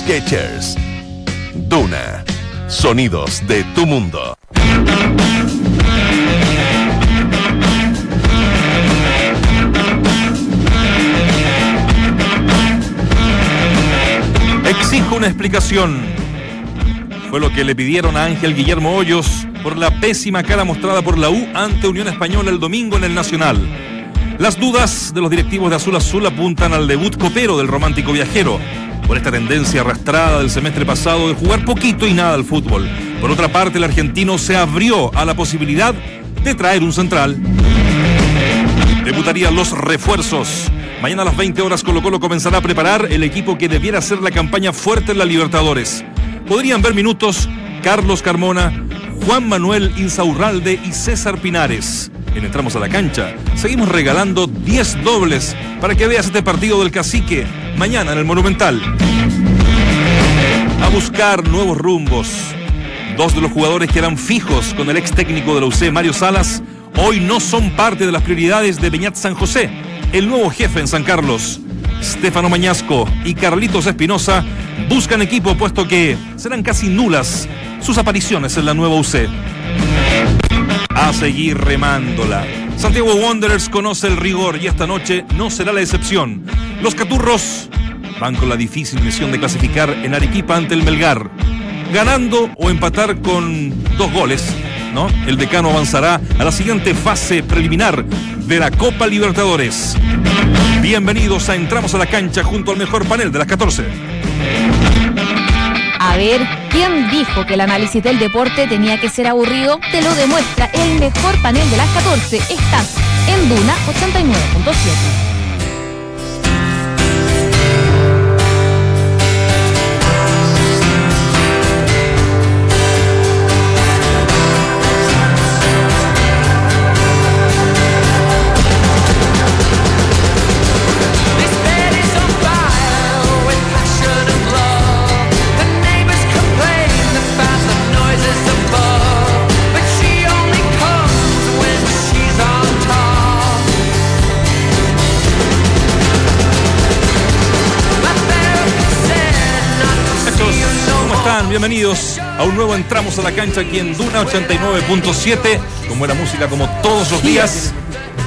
Sketchers. Duna. Sonidos de tu mundo. Exijo una explicación. Fue lo que le pidieron a Ángel Guillermo Hoyos por la pésima cara mostrada por la U ante Unión Española el domingo en el Nacional. Las dudas de los directivos de Azul Azul apuntan al debut copero del romántico viajero, por esta tendencia arrastrada del semestre pasado de jugar poquito y nada al fútbol. Por otra parte, el argentino se abrió a la posibilidad de traer un central. Debutarían los refuerzos. Mañana a las 20 horas Colo Colo comenzará a preparar el equipo que debiera hacer la campaña fuerte en la Libertadores. Podrían ver minutos Carlos Carmona, Juan Manuel Insaurralde y César Pinares. En Entramos a la Cancha, seguimos regalando 10 dobles para que veas este partido del cacique mañana en el Monumental. A buscar nuevos rumbos. Dos de los jugadores que eran fijos con el ex técnico de la UC, Mario Salas, hoy no son parte de las prioridades de Beñat San José, el nuevo jefe en San Carlos. Stefano Mañasco y Carlitos Espinosa buscan equipo puesto que serán casi nulas sus apariciones en la nueva UC. Seguir remándola. Santiago Wanderers conoce el rigor y esta noche no será la excepción. Los Caturros van con la difícil misión de clasificar en Arequipa ante el Melgar. Ganando o empatar con dos goles, ¿no? El decano avanzará a la siguiente fase preliminar de la Copa Libertadores. Bienvenidos a Entramos a la cancha junto al mejor panel de las 14. A ver, ¿quién dijo que el análisis del deporte tenía que ser aburrido? Te lo demuestra el mejor panel de las 14. Estás en Duna 89.7. bienvenidos a un nuevo Entramos a la cancha aquí en Duna 89.7, con buena música como todos los días.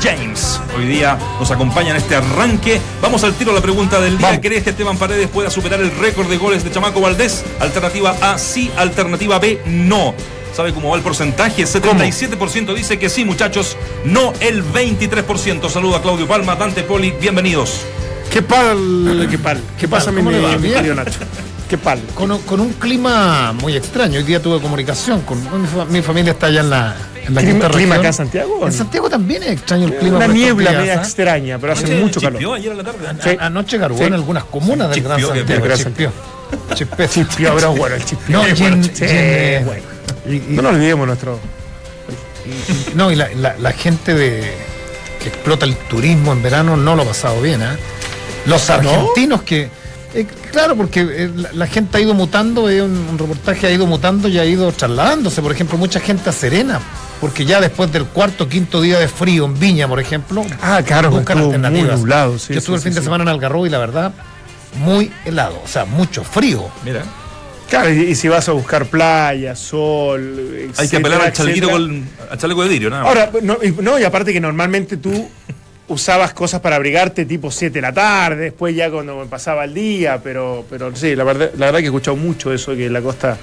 James, hoy día nos acompaña en este arranque. Vamos al tiro a la pregunta del día. ¿Crees que Esteban Paredes pueda superar el récord de goles de Chamaco Valdés? Alternativa A, sí. Alternativa B, no. ¿Sabe cómo va el porcentaje? 77% dice que sí, muchachos. No el 23%. Saludo a Claudio Palma, Dante Poli. Bienvenidos. ¿Qué pal? ¿Qué pal? ¿Qué pasa, mi, mi, Nacho? ¿Qué pal? Con, con, un clima muy extraño. Hoy día tuve comunicación con mi, familia está allá en la, en la ¿Clima, ¿Clima acá en Santiago? En Santiago también es extraño el clima. Una niebla media extraña, pero hace mucho calor. ayer a la tarde? Anoche cargó en algunas comunas del Gran Santiago. Chispió. Chispió. Chispió, pero bueno, el chispió. No, bueno. no nos olvidemos nuestro... no, y la, la, gente de, que explota el turismo en verano no lo ha pasado bien, ¿eh? Los argentinos que eh, claro, porque eh, la, gente ha ido mutando, eh, un, reportaje ha ido mutando y ha ido trasladándose. Por ejemplo, mucha gente a Serena, porque ya después del cuarto quinto día de frío en Viña, por ejemplo, ah, claro, buscan alternativas. Muy nublado, Yo estuve el fin de semana en Algarrobo y la verdad, muy helado, o sea, mucho frío. Mira. Claro, y, si vas a buscar playa, sol. Hay que apelar al chalequito con, al chaleco de vidrio, nada Ahora, no, no, y aparte que normalmente tú usabas cosas para abrigarte tipo 7 de la tarde, después ya cuando me pasaba el día, pero, pero sí, la verdad, la verdad que he escuchado mucho eso, que en la costa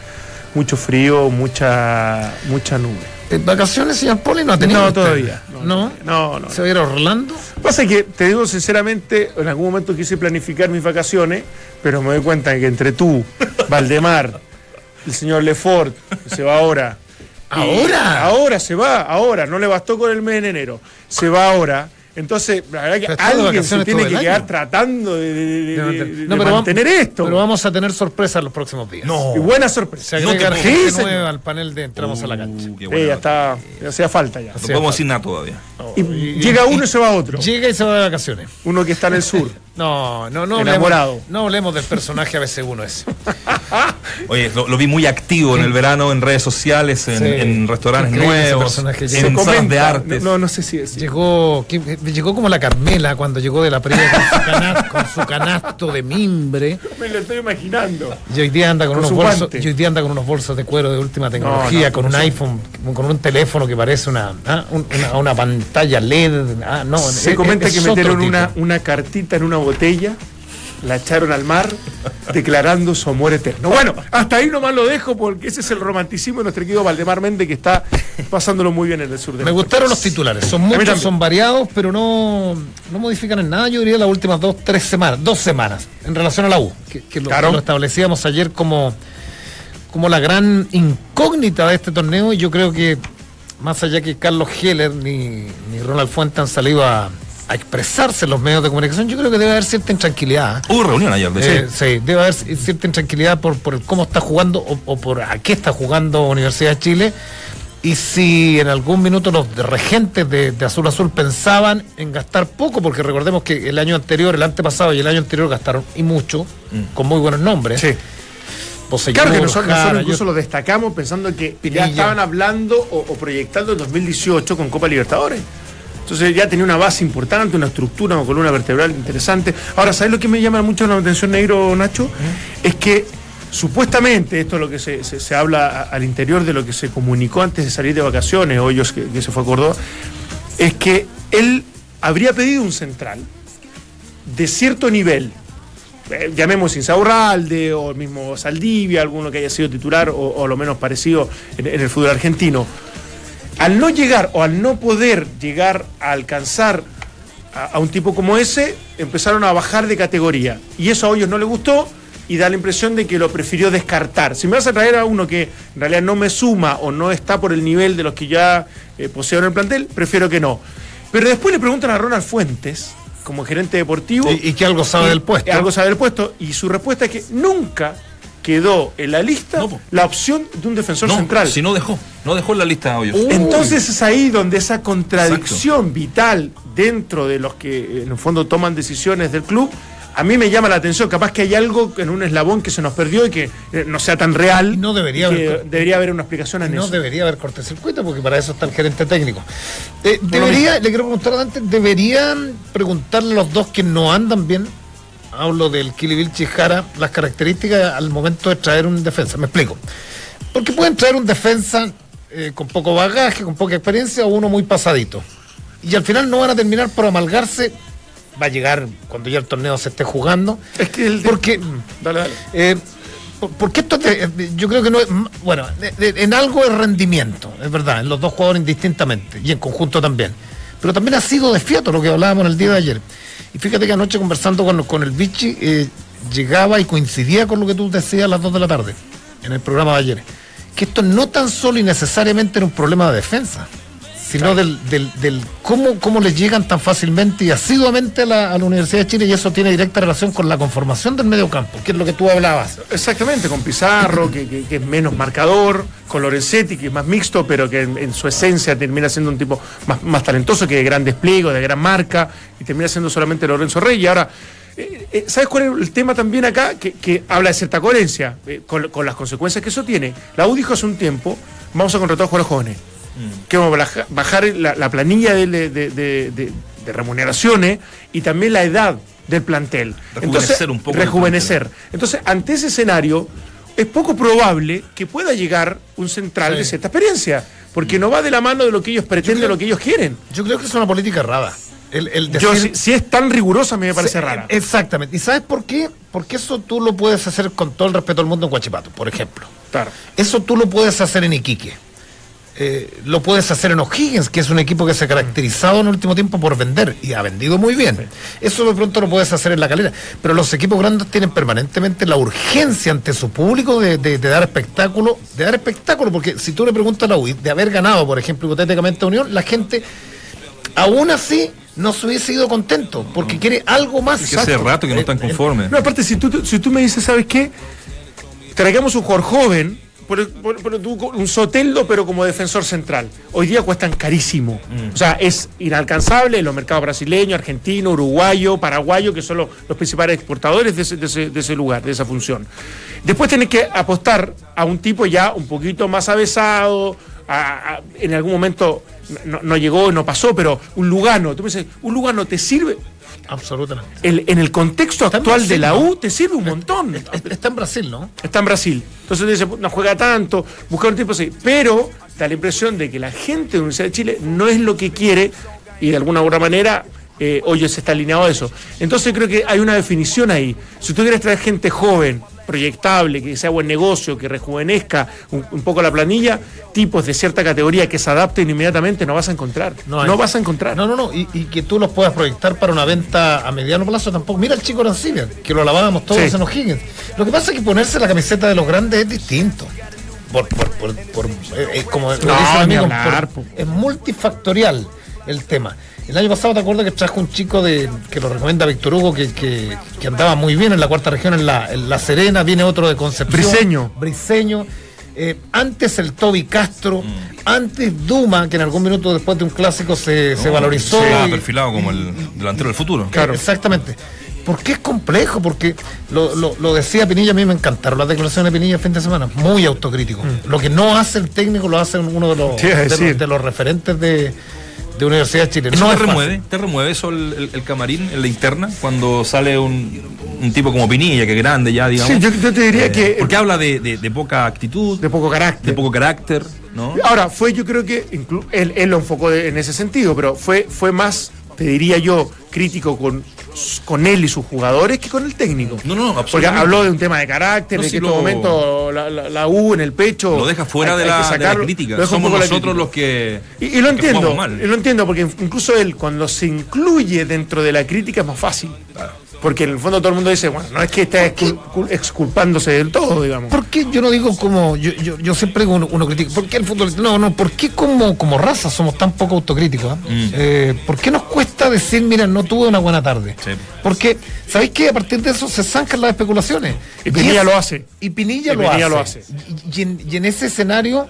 mucho frío, mucha, mucha nube. ¿Vacaciones, señor Poli, no ha tenido? No, todavía. No, no, no. ¿Se va a ir a Orlando? Pasa que, te digo sinceramente, en algún momento quise planificar mis vacaciones, pero me doy cuenta que entre tú, Valdemar, el señor Lefort, que se va ahora. ¿Ahora? Ahora se va, ahora. No le bastó con el mes de enero. Se va ahora entonces, la verdad que alguien se tiene que quedar tratando de, mantener esto. Pero vamos a tener sorpresas los próximos días. No. Y buena sorpresa. Se agrega gente nueva al panel de Entramos a la cancha. Uh, sí, ya está, ya hacía falta ya. No podemos decir nada todavía. y, llega uno y se va otro. Llega y se va de vacaciones. Uno que está en el sur. No, no, no. Enamorado. no hablemos del personaje a veces uno ese. Oye, lo, vi muy activo en el verano en redes sociales, en, restaurantes nuevos, en salas de arte. No, no sé si es. Llegó. Llegó como la Carmela cuando llegó de la previa con su, canasto, con su canasto de mimbre. Me lo estoy imaginando. Y hoy día anda con, Con unos bolsos, y hoy día anda con unos bolsos de cuero de última tecnología, no, con un iPhone, con un teléfono que parece una, ah, un- una, una pantalla LED. Ah, no, Se es- comenta es que metieron una, una cartita en una botella, la echaron al mar, declarando su amor eterno. Bueno, hasta ahí nomás lo dejo porque ese es el romanticismo de nuestro querido Valdemar Méndez que está pasándolo muy bien en el sur de Me gustaron país. los titulares, son muchos, son variados, pero no, no modifican en nada, yo diría las últimas dos, tres semanas, dos semanas, en relación a la U, que, que lo, Claro. que lo establecíamos ayer como, como la gran incógnita de este torneo, y yo creo que más allá que Carlos Heller ni, ni Ronald Fuente han salido a, a expresarse en los medios de comunicación, yo creo que debe haber cierta intranquilidad. Hubo reunión ayer de Eh, sí, debe haber cierta intranquilidad por, por el cómo está jugando o, o por a qué está jugando Universidad de Chile. Y si en algún minuto los regentes de, de Azul Azul pensaban en gastar poco, porque recordemos que el año anterior, el antepasado y el año anterior gastaron y mucho, con muy buenos nombres. Sí. Bosellur, Claro que nosotros, Jara, nosotros incluso yo- lo destacamos pensando que Pinilla. ya estaban hablando o, o proyectando el 2018 con Copa Libertadores. Entonces ya tenía una base importante, una estructura, una columna vertebral interesante. Ahora, ¿sabes lo que me llama mucho la atención, negro Nacho? Es que supuestamente, esto es lo que se, se- se habla a- al interior de lo que se comunicó antes de salir de vacaciones, Hoyos que, que se fue a Córdoba, es que él habría pedido un central de cierto nivel, eh, llamemos Insaurralde o el mismo Saldivia, alguno que haya sido titular o, o lo menos parecido en, en el fútbol argentino, al no llegar o al no poder llegar a alcanzar a, a un tipo como ese, empezaron a bajar de categoría. Y eso a ellos no les gustó y da la impresión de que lo prefirió descartar. Si me vas a traer a uno que en realidad no me suma o no está por el nivel de los que ya eh, poseo en el plantel, prefiero que no. Pero después le preguntan a Ronald Fuentes, como gerente deportivo, Y, y que algo sabe y del puesto. Algo sabe del puesto. Y su respuesta es que nunca quedó en la lista No, la opción de un defensor No, central. si no dejó, no dejó en la lista Hoyos. Entonces es ahí donde esa contradicción vital dentro de los que en el fondo toman decisiones del club, a mí me llama la atención. Capaz que hay algo en un eslabón que se nos perdió y que eh, no sea tan real. Y no debería haber- debería haber una explicación en no eso. debería haber cortocircuito porque para eso está el gerente técnico. Eh, debería, le quiero preguntar antes, ¿deberían preguntarle a los dos que no andan bien? Hablo del Kilivilchi y Jara, las características al momento de traer un defensa. Me explico. Porque pueden traer un defensa eh, con poco bagaje, con poca experiencia o uno muy pasadito. Y al final no van a terminar por amalgarse. Va a llegar cuando ya el torneo se esté jugando. Es que el Porque Dale, dale. eh, por- porque esto te- yo creo que no es bueno en algo es rendimiento es verdad en los dos jugadores indistintamente y en conjunto también pero también ha sido desfiato lo que hablábamos el día de ayer y fíjate que anoche conversando con, el Vichy eh, llegaba y coincidía con lo que tú decías a las 2 de la tarde en el programa de ayer que esto no tan solo y necesariamente era un problema de defensa sino del, del, del cómo, cómo le llegan tan fácilmente y asiduamente a la, a la Universidad de Chile y eso tiene directa relación con la conformación del medio campo, que es lo que tú hablabas. Exactamente, con Pizarro, que, que- que es menos marcador, con Lorenzetti, que es más mixto, pero que en, en su esencia termina siendo un tipo más, más talentoso, que de gran despliegue, de gran marca, y termina siendo solamente Lorenzo Rey. Y ahora, eh, eh, ¿sabes cuál es el tema también acá? Que, que habla de cierta coherencia, eh, con, con las consecuencias que eso tiene. La U dijo hace un tiempo, vamos a contratar jugadores jóvenes. Que vamos a baja- bajar la, la planilla de, de- de- de- de- de remuneraciones y también la edad del plantel. Rejuvenecer un poco Rejuvenecer. Entonces, ante ese escenario, es poco probable que pueda llegar un central Sí. de cierta experiencia, porque no va de la mano de lo que ellos pretenden, de lo que ellos quieren. Yo creo que es una política errada. El, el Yo, decir- si, si es tan rigurosa, a mí me parece Sí, rara. Exactamente. ¿Y sabes por qué? Porque eso tú lo puedes hacer con todo el respeto al mundo en Guachipato, por ejemplo. Claro. Eso tú lo puedes hacer en Iquique. Eh, lo puedes hacer en O'Higgins, que es un equipo que se ha caracterizado en el último tiempo por vender y ha vendido muy bien. Eso de pronto lo puedes hacer en la calera. Pero los equipos grandes tienen permanentemente la urgencia ante su público de, de- de dar espectáculo, de dar espectáculo, porque si tú le preguntas a la UI de haber ganado, por ejemplo, hipotéticamente a Unión, la gente aún así no se hubiese ido contento, porque quiere algo más. Es que hace rato que no están conformes. No, aparte, si tú, si tú me dices, ¿sabes qué? Traigamos un jugador joven, por, por- por- tú- un Soteldo, pero como defensor central. Hoy día cuestan carísimo. O sea, es inalcanzable en los mercados brasileño, argentino, uruguayo, paraguayo, que son los, los principales exportadores de ese, de ese- de ese lugar, de esa función. Después tenés que apostar a un tipo ya un poquito más avesado, a- a- en algún momento no, no llegó, no pasó, pero un Lugano, tú me dices, un Lugano te sirve, Absolutamente. el- en el contexto Está actual de la. U te sirve un montón. Es- Está en Brasil, ¿no? Está en Brasil. Entonces dice, no juega tanto, busca un tipo así. Pero da la impresión de que la gente de la Universidad de Chile no es lo que quiere y de alguna u otra manera eh, Hoyos está alineado a eso. Entonces creo que hay una definición ahí. Si tú quieres traer gente joven, proyectable, que sea buen negocio, que rejuvenezca un, un poco la planilla, tipos de cierta categoría que se adapten inmediatamente, no vas a encontrar. No, hay. vas a encontrar. No, no, no. Y, y que tú los puedas proyectar para una venta a mediano plazo tampoco. Mira el chico Arancibia, que lo lavábamos todos Sí. en O'Higgins. Lo que pasa es que ponerse la camiseta de los grandes es distinto. Por, por, por, por- eh, como lo dice No, amigo, hablar, es multifactorial el tema. El año pasado te acuerdas que trajo un chico de que lo recomienda Víctor Hugo que, que- que andaba muy bien en la cuarta región en la, en la Serena, viene otro de Concepción. Briseño. Briseño. Eh, antes el Toby Castro, antes Duma, que en algún minuto después de un clásico se, se valorizó. Se ha perfilado como el delantero del futuro. Claro. Exactamente. ¿Por qué es complejo? Porque lo, lo- lo decía Pinilla, a mí me encantaron las declaraciones de Pinilla el fin de semana, muy autocrítico. Lo que no hace el técnico lo hace uno de los, de los referentes de, de Universidad de Chile. ¿Eso no te es fácil. remueve? ¿Te remueve eso el, el- el camarín, en la interna, cuando sale un, un tipo como Pinilla, que es grande ya, digamos? Sí, yo, yo te diría Eh, que Porque habla de, de- de poca actitud, de poco carácter. de poco carácter, ¿no? Ahora, fue yo creo que él, él lo enfocó de- en ese sentido, pero fue, fue más, te diría yo, crítico con, con él y sus jugadores que con el técnico. No, no, Porque absolutamente. habló de un tema de carácter, de que en este momento la, la- la U en el pecho. Lo deja fuera hay- de, la, de crítica. Somos nosotros los que. Y, y lo que entiendo, mal. y lo entiendo, porque incluso él, cuando se incluye dentro de la crítica, es más fácil. Porque en el fondo todo el mundo dice, bueno, no es que cul- exculpándose del todo, digamos. ¿Por qué yo no digo como, yo, yo, yo siempre digo uno, uno critica, ¿por qué el fútbol? No, no, ¿por qué como, como raza somos tan poco autocríticos? ah? Mm. Eh, ¿Por qué nos cuesta decir, mira, no tuve una buena tarde? Sí. Porque, ¿sabéis qué? A partir de eso se zancan las especulaciones. Y Pinilla es- lo hace. Y Pinilla, Y lo, hace. lo hace. Y, y en, y en ese escenario,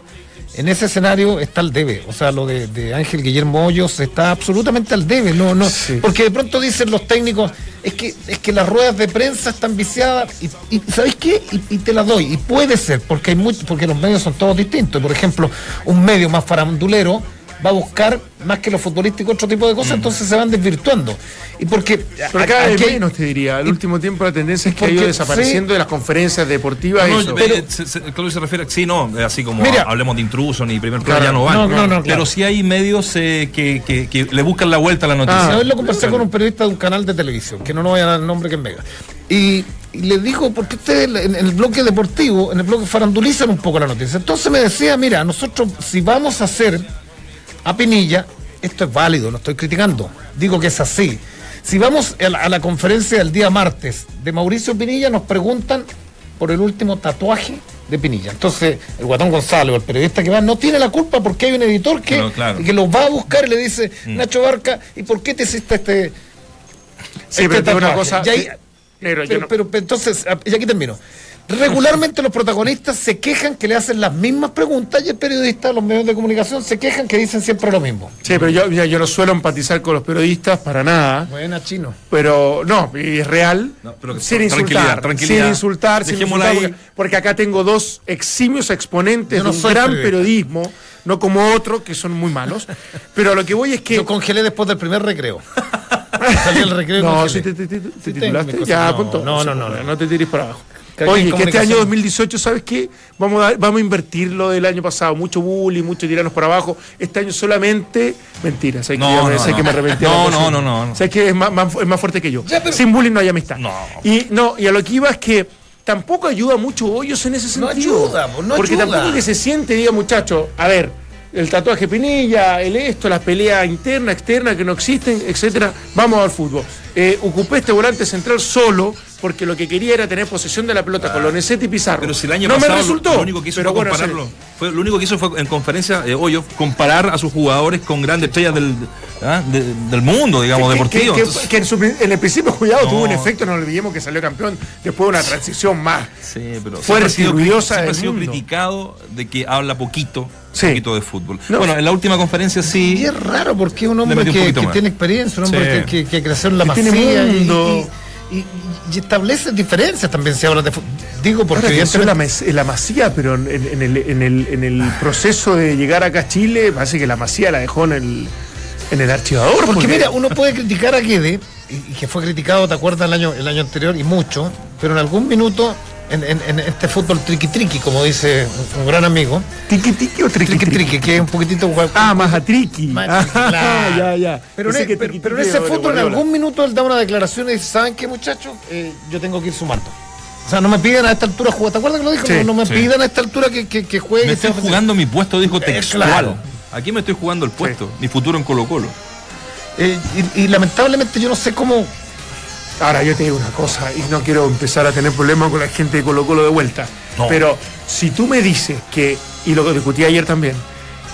en ese escenario está el debe. O sea, lo de, de Ángel Guillermo Hoyos está absolutamente al debe. No, no, Porque de pronto dicen los técnicos, es que, es que las ruedas de prensa están viciadas. Y, y ¿sabéis qué? Y, y te las doy. Y puede ser, porque hay mucho, porque los medios son todos distintos. Por ejemplo, un medio más farandulero va a buscar más que lo futbolístico otro tipo de cosas, entonces se van desvirtuando. Y porque Pero cada vez menos, te diría. El y- último tiempo la tendencia es que ha ido desapareciendo de las conferencias deportivas. No, eso. no, se, se- Claudio se refiere, sí, no, así como Mira. hablemos de intruso ni primer plano Claro. ya no van. No, no, no, Pero claro. sí hay medios eh, que, que- que le buscan la vuelta a la noticia. Una vez lo conversé con un periodista de un canal de televisión, que no nos voy a dar el nombre que es Vega. Y, y le dijo, porque ustedes en el bloque deportivo, en el bloque farandulizan un poco la noticia. Entonces me decía, mira, nosotros si vamos a hacer a Pinilla, esto es válido, no estoy criticando, digo que es así. Si vamos a la, a la conferencia del día martes de Mauricio Pinilla, nos preguntan por el último tatuaje de Pinilla. Entonces, el Guatón Gonzalo, el periodista que va, no tiene la culpa porque hay un editor que, Claro, claro. que los va a buscar y le dice, Nacho Barca, ¿y por qué te hiciste este, Sí, este pero te digo una tatuaje? cosa. Ahí- pero, no- pero- pero entonces, ah, y aquí termino. Regularmente los protagonistas se quejan que le hacen las mismas preguntas y el periodista, los medios de comunicación se quejan que dicen siempre lo mismo. Sí, pero yo, yo, yo no suelo empatizar con los periodistas para nada. Buena, chino. Pero no, y es real. No, pero que- sin tranquilidad, insultar. tranquilidad. Sin insultar, sin insultar, ahí. porque, porque acá tengo dos eximios exponentes no de un gran periodista. periodismo, no como otros que son muy malos. pero a lo que voy es que. Yo congelé después del primer recreo. Salí al recreo y no, congelé. si te, te- te- te Sí tengo titulaste, mi cosa. ya, No, punto. no, no, no, no. No te tires para abajo. Oye, que este año 2018, ¿sabes qué? Vamos a, dar- vamos a invertir lo del año pasado. Mucho bullying, mucho tirarnos por abajo. Este año solamente. Mentira, sé que, No, yo- no, sé no. que me arrepentí. No, no, no, no, no. Sé que es más, más- es más fuerte que yo. Ya, pero- Sin bullying no hay amistad. No. Y, no, y a lo que iba es que tampoco ayuda mucho Hoyos en ese No sentido. ayuda, pues, no Porque ayuda. tampoco que se siente, diga muchacho, a ver, el tatuaje Pinilla, el esto, las peleas internas, externas que no existen, etcétera, vamos al fútbol. Eh, ocupé este volante central solo porque lo que quería era tener posesión de la pelota con Lonesetti y Pizarro. Pero si el año no pasado me resultó. lo único que hizo pero fue bueno, compararlo. Fue, lo único que hizo fue en conferencia, eh, Hoyo, comparar a sus jugadores con grandes estrellas del, ah, de- del mundo, digamos, que- deportivo. que- que- Entonces- que en, su pri- en el principio Cuidado No. tuvo un efecto, no olvidemos que salió campeón después de una transición más. Sí, pero Fuerte siempre ha sido, y ruidosa siempre ha del sido mundo. criticado de que habla poquito, Sí. poquito de fútbol. No. Bueno, en la última conferencia Y sí. es raro porque es un hombre un que, tiene experiencia, un hombre Sí. que, que, que creció en la masía y, y- y- y establece diferencias también si hablas de fútbol. Digo porque Ahora creció la, evidentemente- mas- la masía, pero en, en el, en, el, en el proceso de llegar acá a Chile, parece que la masía la dejó en el, en el archivador. Porque mira, uno puede criticar a Guede, y, y que fue criticado, ¿te acuerdas? El año, el año anterior, y mucho, pero en algún minuto, en, en- en este fútbol triqui-triqui, como dice un, gran amigo, ¿Tiki tiki o triqui triqui? triqui-triqui, que es un poquitito... Ah, más a triqui. Más Ah, triqui, claro. ya, ya. Pero, en, e- que pero- triqui pero en triqui ese fútbol, en algún minuto, él da una declaración y dice, ¿saben qué, muchachos? Eh, yo tengo que ir sumando. O sea, no me piden a esta altura jugar. ¿Te acuerdas que lo dijo? Sí, no, no me sí. pidan a esta altura que, que, que juegue. Me estoy jugando mi puesto, dijo Eh, textual. claro. Aquí me estoy jugando el puesto, mi futuro en Colo Colo. Eh, y, y lamentablemente yo no sé cómo... Ahora, yo te digo una cosa, y no quiero empezar a tener problemas con la gente de Colo Colo de vuelta. No. Pero si tú me dices que, y lo discutí ayer también,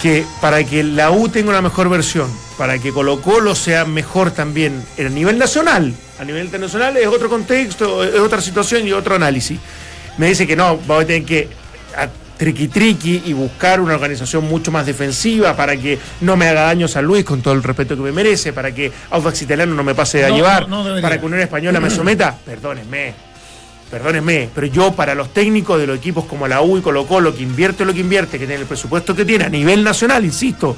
que para que la U tenga una mejor versión, para que Colo Colo sea mejor también a nivel nacional, a nivel internacional es otro contexto, es otra situación y otro análisis. Me dice que no, vamos a tener que triqui triqui y buscar una organización mucho más defensiva para que no me haga daño San Luis con todo el respeto que me merece, para que Audax Italiano no me pase a No, llevar, no, no debería. para que Unión Española me someta, perdónenme, perdónenme, pero yo para los técnicos de los equipos como la U y Colo Colo, que invierte lo que invierte, que tiene el presupuesto que tiene a nivel nacional, insisto,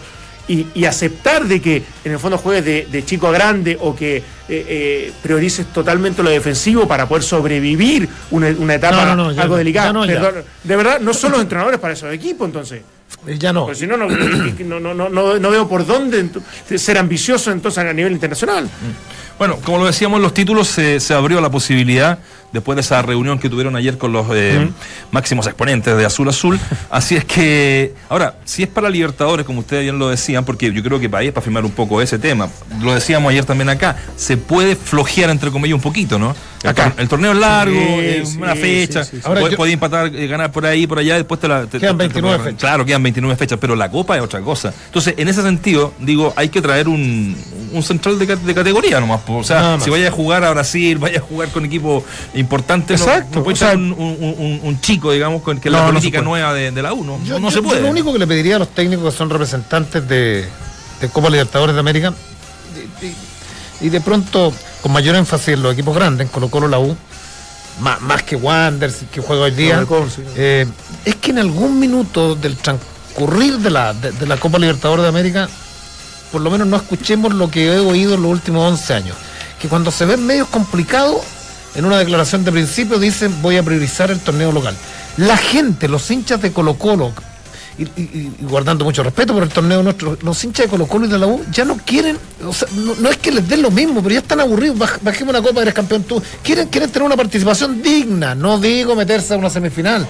y, y aceptar de que en el fondo juegues de, de chico a grande o que eh, eh, priorices totalmente lo defensivo para poder sobrevivir una, una etapa No, no, no, ya algo no, delicada. Perdón, de verdad, no son los entrenadores para esos equipos entonces. eh, Ya no. Porque si no, no, no, no, no, no- no veo por dónde ser ambicioso entonces a nivel internacional. Bueno, como lo decíamos en los títulos, se, se abrió la posibilidad, después de esa reunión que tuvieron ayer con los eh, máximos exponentes de Azul Azul. Así es que, ahora, si es para Libertadores, como ustedes bien lo decían, porque yo creo que para ahí es para firmar un poco ese tema, lo decíamos ayer también acá, se puede flojear, entre comillas, un poquito, ¿no? El, Acá. tor- el torneo es largo, Sí, eh, sí, una fecha, sí, sí, sí. Ahora puedes, yo- puedes empatar, eh, ganar por ahí, por allá, después te la... te- Quedan te- te- 29 te- fechas. Claro, quedan 29 fechas, pero la Copa es otra cosa. Entonces, en ese sentido, digo, hay que traer un, un central de, ca- de categoría nomás. po. O sea, si vaya a jugar a Brasil, vaya a jugar con equipos importantes, no- Exacto, no, puede o sea- ser un, un- un- un chico, digamos, con que No, la política nueva de, de la U, no, Yo- no yo- se yo puede. lo único que le pediría a los técnicos que son representantes de, de Copa Libertadores de América y, y- y de pronto con mayor énfasis en los equipos grandes, en Colo Colo, la U, más, más que Wanderers que juega hoy día, eh, es que en algún minuto del transcurrir de la, de, de la Copa Libertadores de América, por lo menos no escuchemos lo que he oído en los últimos 11 años, que cuando se ven medios complicados, en una declaración de principio dicen voy a priorizar el torneo local. La gente, los hinchas de Colo Colo, y, guardando mucho respeto por el torneo nuestro, los hinchas de Colo Colo y de la U ya no quieren, o sea, no, no es que les den lo mismo, pero ya están aburridos, baj- bajemos una copa, eres campeón tú. Quieren, quieren tener una participación digna, no digo meterse a una semifinal,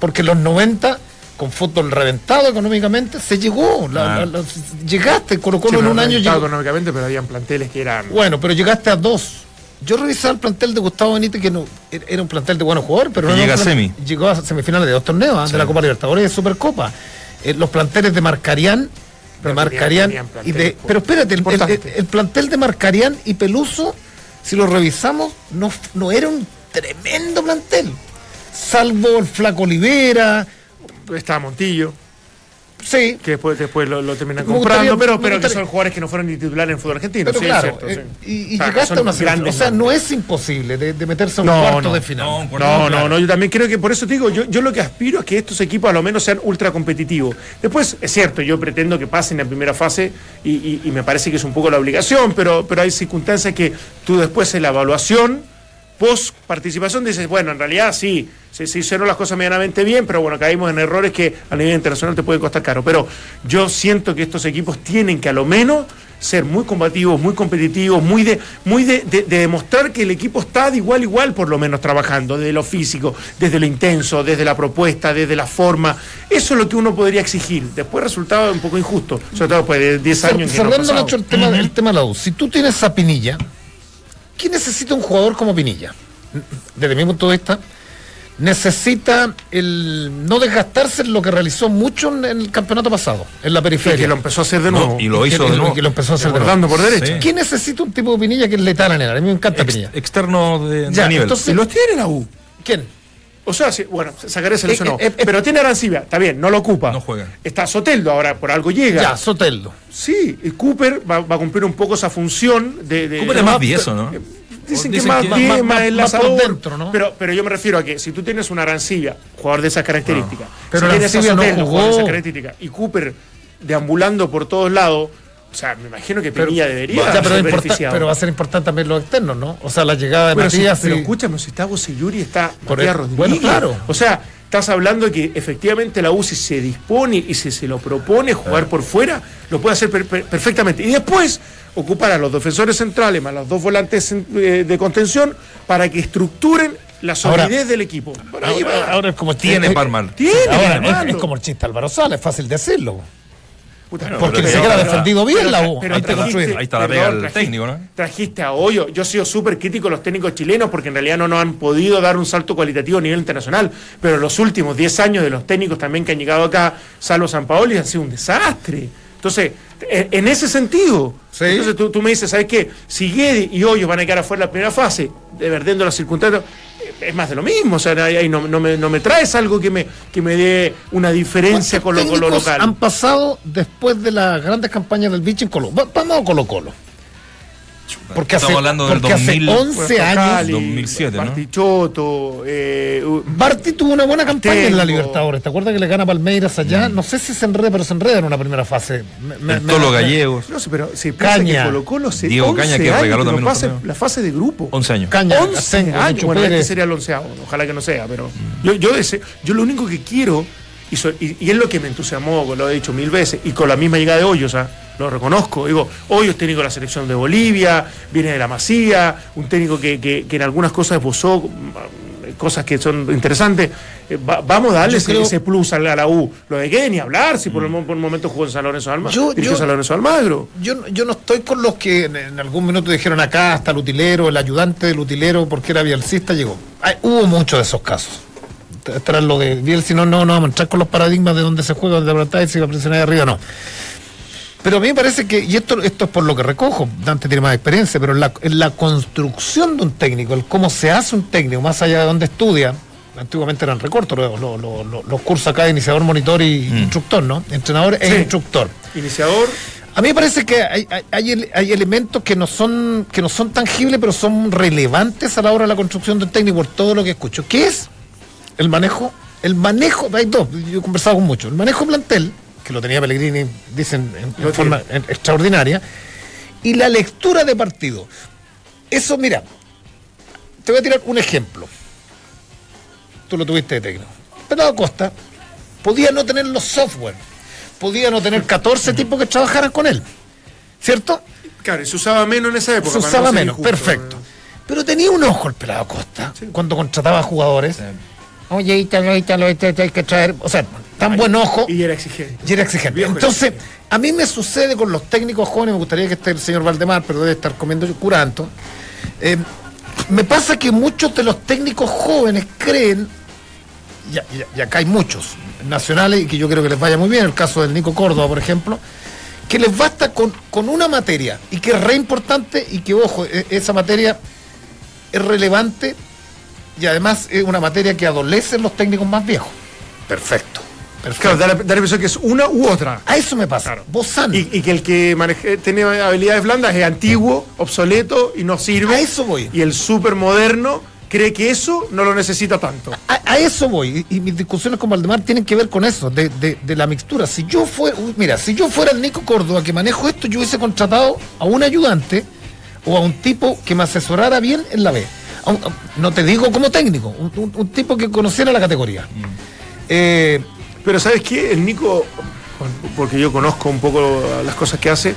porque en los 90 con fútbol reventado económicamente, se llegó. la- Ah. la- la- llegaste, Colo Colo Sí, en un año llegó. económicamente, pero habían planteles que eran. Bueno, pero llegaste a dos. Yo revisaba el plantel de Gustavo Benítez, que no era un plantel de buenos jugadores, pero no llega a semi. Llegó a semifinales de dos torneos, ¿ah? de la Copa Libertadores y de Supercopa. Eh, los planteles de Marcarián, de Marcarián y de. Pero espérate, el, el- el plantel de Marcarián y Peluso, si lo revisamos, no, no era un tremendo plantel. Salvo el Flaco Olivera, Estaba Montillo, sí, que después, después lo, lo terminan Me comprando, gustaría- pero, pero que son jugadores que no fueron ni titulares en fútbol argentino. Pero sí, claro, es cierto, eh, sí. y, y O sea, llegaste son a una O sea, no es imposible de, de meterse a un No, cuarto no, de final. no, cuarto No, no, claro. no, yo también creo que por eso te digo, yo, yo lo que aspiro es que estos equipos a lo menos sean ultra competitivos. Después, es cierto, yo pretendo que pasen en primera fase y, y- y me parece que es un poco la obligación, pero, pero hay circunstancias que tú después en la evaluación, post participación, dices, bueno, en realidad sí, se, se hicieron las cosas medianamente bien, pero bueno, caímos en errores que a nivel internacional te pueden costar caro. Pero yo siento que estos equipos tienen que a lo menos ser muy combativos, muy competitivos, muy de, muy de, de- de demostrar que el equipo está de igual a igual, por lo menos trabajando, desde lo físico, desde lo intenso, desde la propuesta, desde la forma. Eso es lo que uno podría exigir. Después resultado un poco injusto, sobre todo después de 10 años. en que no ha Cerrando. Nacho, el tema, el tema de la U. Si tú tienes a Pinilla, ¿qué necesita un jugador como Pinilla? Desde mi punto de vista, necesita el no desgastarse en lo que realizó mucho en, el campeonato pasado, en la Y periferia. que lo empezó a hacer de No, nuevo. y lo Y hizo que- de y nuevo. que lo empezó a hacer de nuevo. Por derecha. Sí. ¿Qué necesita un tipo de Pinilla que es letal en el área? A mí me encanta Ex- Pinilla. externo de, de Ya, nivel. entonces- Si los tiene la U. ¿Quién? O sea, sí, bueno, sacaré se lesionó. Eh, eh, eh, pero tiene Arancibia, está bien, no lo ocupa. No juega. Está Soteldo, ahora por algo llega. Ya, Soteldo. Sí, y Cooper va, va a cumplir un poco esa función de. de- Cooper es más vieso, ¿no? dicen que Dicen más que- bien, más- más, más- más enlazador. por dentro, ¿no? pero, pero yo me refiero a que si tú tienes una Arancibia, jugador de esas características, Pero si tienes a Arancibia no Sotelo, jugador de esas características, y Cooper deambulando por todos lados, o sea, me imagino que Pinilla debería Ya, pero, importa- beneficiado. pero va a ser importante también los externos, ¿no? O sea, la llegada de si- Matías. pero y- escúchame, si está Bocelluri, está Por Matías el- Rodríguez. bueno, claro. O sea, estás hablando de que efectivamente la UCI se dispone y si se lo propone jugar por fuera, lo puede hacer per- per- perfectamente. Y después ocupar a los defensores centrales más los dos volantes eh, de contención para que estructuren la Ahora- solidez del equipo. Ahora, ahora es como Tiene armar. Tiene, Ahora, es, es como el chiste Álvaro Sala, es fácil decirlo. Puta, porque pero- ni siquiera ha pero- defendido bien pero- la U, pero de trajiste- construir. Ahí está la pega del técnico, ¿no? Trajiste a Hoyo. Yo he sido súper crítico con los técnicos chilenos porque en realidad no nos han podido dar un salto cualitativo a nivel internacional. Pero los últimos 10 años de los técnicos también que han llegado acá, salvo San Paoli, han sido un desastre. Entonces, en, en ese sentido, Sí. entonces tú, tú me dices, ¿sabes qué? Si Guede y Hoyo van a quedar afuera en la primera fase, dependiendo de las circunstancias, es más de lo mismo. O sea, ahí no, no me, no me traes algo que me, que me dé una diferencia con lo, con lo local. han pasado después de las grandes campañas del Bicho en Colo? Va- Vamos a Colo Colo. Porque hace, Estamos hablando del porque hace 2000, 11 Puerto años. Cali, 2007, ¿no? Eh, Barty tuvo una buena campaña en la. Libertadores. ¿Te acuerdas que le gana Palmeiras allá? No sé si se enreda, pero se enreda en una primera fase. Me- me- Tolo me- Gallegos. no sé, pero si piensa Caña. que Colo Colo se Diego 11 Caña, que años regaló también la fase de grupo. 11 años. Caña, 11 Asenjo, años. Bueno, este sería el onceavo, ojalá que no sea, pero yo, yo, lo único que quiero, y, so- y- y es lo que me entusiasmó, lo he dicho mil veces, y con la misma llegada de Hoyos, ¿ah? Lo reconozco, digo, Hoyos técnico de la selección de Bolivia, viene de la Masía, un técnico que, que- que en algunas cosas esbozó mm, cosas que son interesantes, Eh, va- vamos a darle ese, creo- ese plus a la, a la U, lo de que ni hablar, si por, el, mo- por un momento jugó en San Lorenzo de Almagro, Yo- yo- San Lorenzo de Almagro. Yo, no- yo no estoy con los que en, en algún minuto dijeron acá, hasta el utilero, el ayudante del utilero, porque era bielcista, llegó. Hay- hubo muchos de esos casos. Tras lo de Biel, si no, no, no vamos a entrar con los paradigmas de dónde se juega, dónde apretar y si va a presionar de arriba, no. Pero a mí me parece que, y esto, esto es por lo que recojo, Dante tiene más experiencia, pero en la, en la construcción de un técnico, el cómo se hace un técnico, más allá de dónde estudia, antiguamente eran recortos los, los- los- los- cursos acá de iniciador, monitor y instructor, ¿no? Entrenador e Sí. instructor. Iniciador, A mí me parece que hay, hay- hay ele- hay elementos que no son que no son tangibles, pero son relevantes a la hora de la construcción del técnico por todo lo que escucho. ¿Qué es el manejo? El manejo, hay dos, yo he conversado con muchos. El manejo plantel, que lo tenía Pellegrini, dicen en, forma en- extraordinaria, y la lectura de partido. Eso, mira, te voy a tirar un ejemplo. Tú lo tuviste de técnico. Pero Costa podía no tener los software, podía no tener 14 tipos que trabajaran con él, ¿cierto? claro, y se usaba menos en esa época. Se usaba no menos, perfecto. Pero tenía un ojo el pelado Costa cuando contrataba jugadores. Oye, Ítalo, Ítalo, este hay que traer. O sea, tan buen ojo Y era exigente. y era exigente. Entonces, exigente. a mí me sucede con los técnicos jóvenes, me gustaría que esté el señor Valdemar, pero debe estar comiendo curanto. Eh, me pasa que muchos de los técnicos jóvenes creen, y, y- y acá hay muchos nacionales y que yo creo que les vaya muy bien, el caso del Nico Córdoba, por ejemplo, que les basta con, con una materia y que es re importante y que, ojo, e- esa materia es relevante y además es una materia que adolecen los técnicos más viejos. Perfecto. Perfecto. Claro, da la, da la impresión que es una u otra. A eso me pasa. Bozán. Y, y que el que maneje, tiene habilidades blandas es antiguo, obsoleto y no sirve. A eso voy. Y el súper moderno cree que eso no lo necesita tanto. A, a eso voy. Y, y mis discusiones con Valdemar tienen que ver con eso, de, de- de la mixtura. Si yo fuera, mira, si yo fuera el Nico Córdoba que manejo esto, yo hubiese contratado a un ayudante o a un tipo que me asesorara bien en la B. No te digo como técnico, un, un- un tipo que conociera la categoría. Eh, Pero ¿sabes qué? El Nico, porque yo conozco un poco las cosas que hace,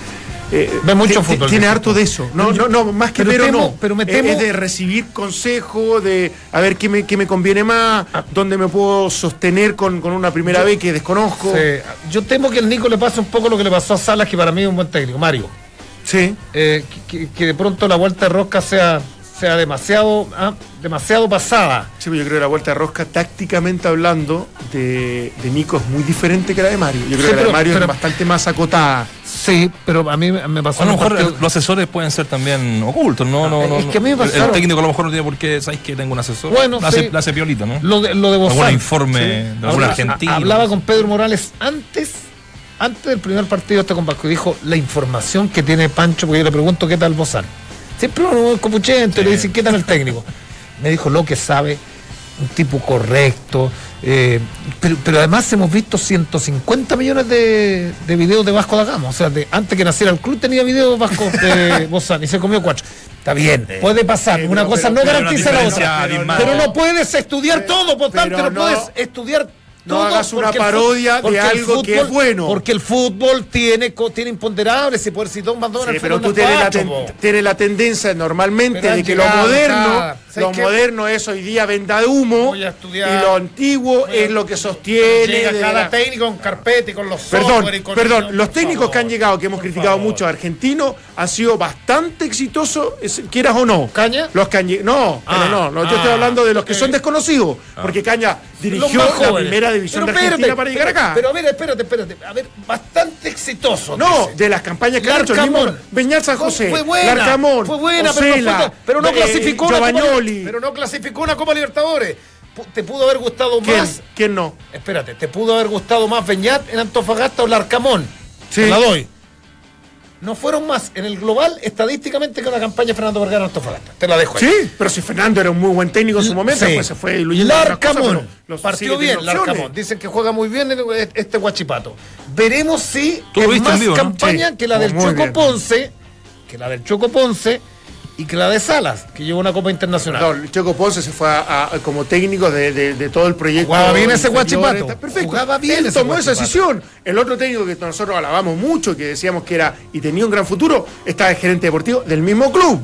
eh, Ve mucho fútbol, Tiene harto de eso. No, no, no, más que pero pero, temo- no. pero me Es- temo- Es de recibir consejo, de a ver qué me, qué me conviene más, Ah. dónde me puedo sostener con, con una primera vez que desconozco. yo temo que el Nico le pase un poco lo que le pasó a Salas, que para mí es un buen técnico, Mario. Sí. Eh, que- que de pronto la vuelta de rosca sea, sea demasiado, ah, demasiado pasada. Sí, pero yo creo que la vuelta de rosca, tácticamente hablando, de, de Nico es muy diferente que la de Mario. Yo creo Sí, que la de Mario pero- es bastante más acotada. Sí, pero a mí me pasó A lo mejor partido- los asesores pueden ser también ocultos, ¿no? no, no Es que a mí me el- el, pasaron- técnico a lo mejor no tiene por qué, ¿sabes que tengo un asesor? Bueno, la hace, sí. la hace piolito, ¿no? Lo de, lo de Algún Bozán. informe de algún argentino. Hablaba con Pedro Morales antes, antes del primer partido este con Vasco y dijo la información que tiene Pancho, porque yo le pregunto qué tal Bozán. Siempre uno es copuchento y le dicen, ¿qué tal el técnico? Me dijo lo que sabe, un tipo correcto. eh, pero, pero además hemos visto 150 millones de, de videos de Vasco da Gama. O sea, de, antes que naciera el club tenía videos Vasco de Bozán y se comió cuatro. Está bien, puede pasar. Sí, una pero- cosa pero- no garantiza la otra. Pero no puedes estudiar todo, por tanto, no, no- puedes estudiar no hagas una parodia de algo que es fútbol- bueno. Porque el fútbol tiene, tiene imponderables y dos en Sí, pero fútbol tú tienes la, ten- tienes la tendencia normalmente Pero de que lo llegado moderno, acá. ¿Sabes lo qué? moderno es hoy día venda de humo estudiar. y lo antiguo a- es lo que sostiene. Llega cada la- técnico con carpeta y con los Perdón, software y con- perdón, los técnicos favor, que han llegado, que hemos criticado favor. mucho argentinos, han sido bastante exitosos, es- quieras o no. ¿Caña? Los que han No, Ah, pero no, no, yo ah, estoy hablando de los que son desconocidos, porque Caña dirigió la jóvenes. Primera división Pero de Argentina espérate, para llegar pero- acá. Pero a ver, espérate, espérate. A ver, bastante exitoso. no, dice. de las campañas que han hecho el mismo Larcamón. Beñat San José, Fue buena, Larcamón, fue buena, pero no, fue- pero no eh, clasificó una Copa, pero no clasificó una Copa Libertadores. Te pudo haber gustado ¿Quién? más. ¿Quién no? Espérate, te pudo haber gustado más Beñat en Antofagasta o Larcamón. Sí. Te la doy. No fueron más en el global estadísticamente que una campaña de Fernando Vergara Antofagasta. Te la dejo ahí. Sí, pero si Fernando era un muy buen técnico en su momento, Sí. pues se fue diluyendo cosas, Larcamón. pero los- Partió bien. Larcamón. Dicen que juega muy bien el- este guachipato. Veremos si es más vivo, ¿no? campaña Sí. que la del Choco bien. Ponce, que la del Choco Ponce y que la de Salas, que llevó una Copa Internacional. No, el Choco Ponce se fue a- a- como técnico de, de- de todo el proyecto. Jugaba bien ese Guachipato. está Perfecto. Jugaba bien Él ese tomó esa decisión. El otro técnico que nosotros alabamos mucho, que decíamos que era y tenía un gran futuro, estaba el gerente deportivo del mismo club.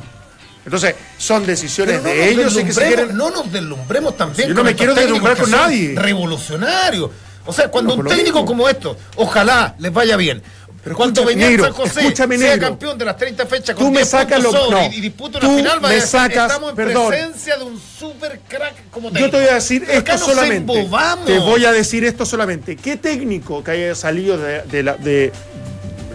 Entonces, son decisiones no de ellos y que se deslumbremos- quieren. No nos deslumbremos también. Yo no con me quiero deslumbrar con nadie. Revolucionarios. O sea, cuando No, un técnico mismo. como esto, ojalá les vaya bien. Pero cuando escúchame, venía San José escúchame, sea negro. campeón de las 30 fechas Tú con me 10 sacas lo- no. y, y disputa Tú una final, me sacas- estamos en perdón. presencia de un super crack como Yo técnico. te voy a decir Pero esto solamente. Te voy a decir esto solamente. ¿Qué técnico que haya salido de, de la- de-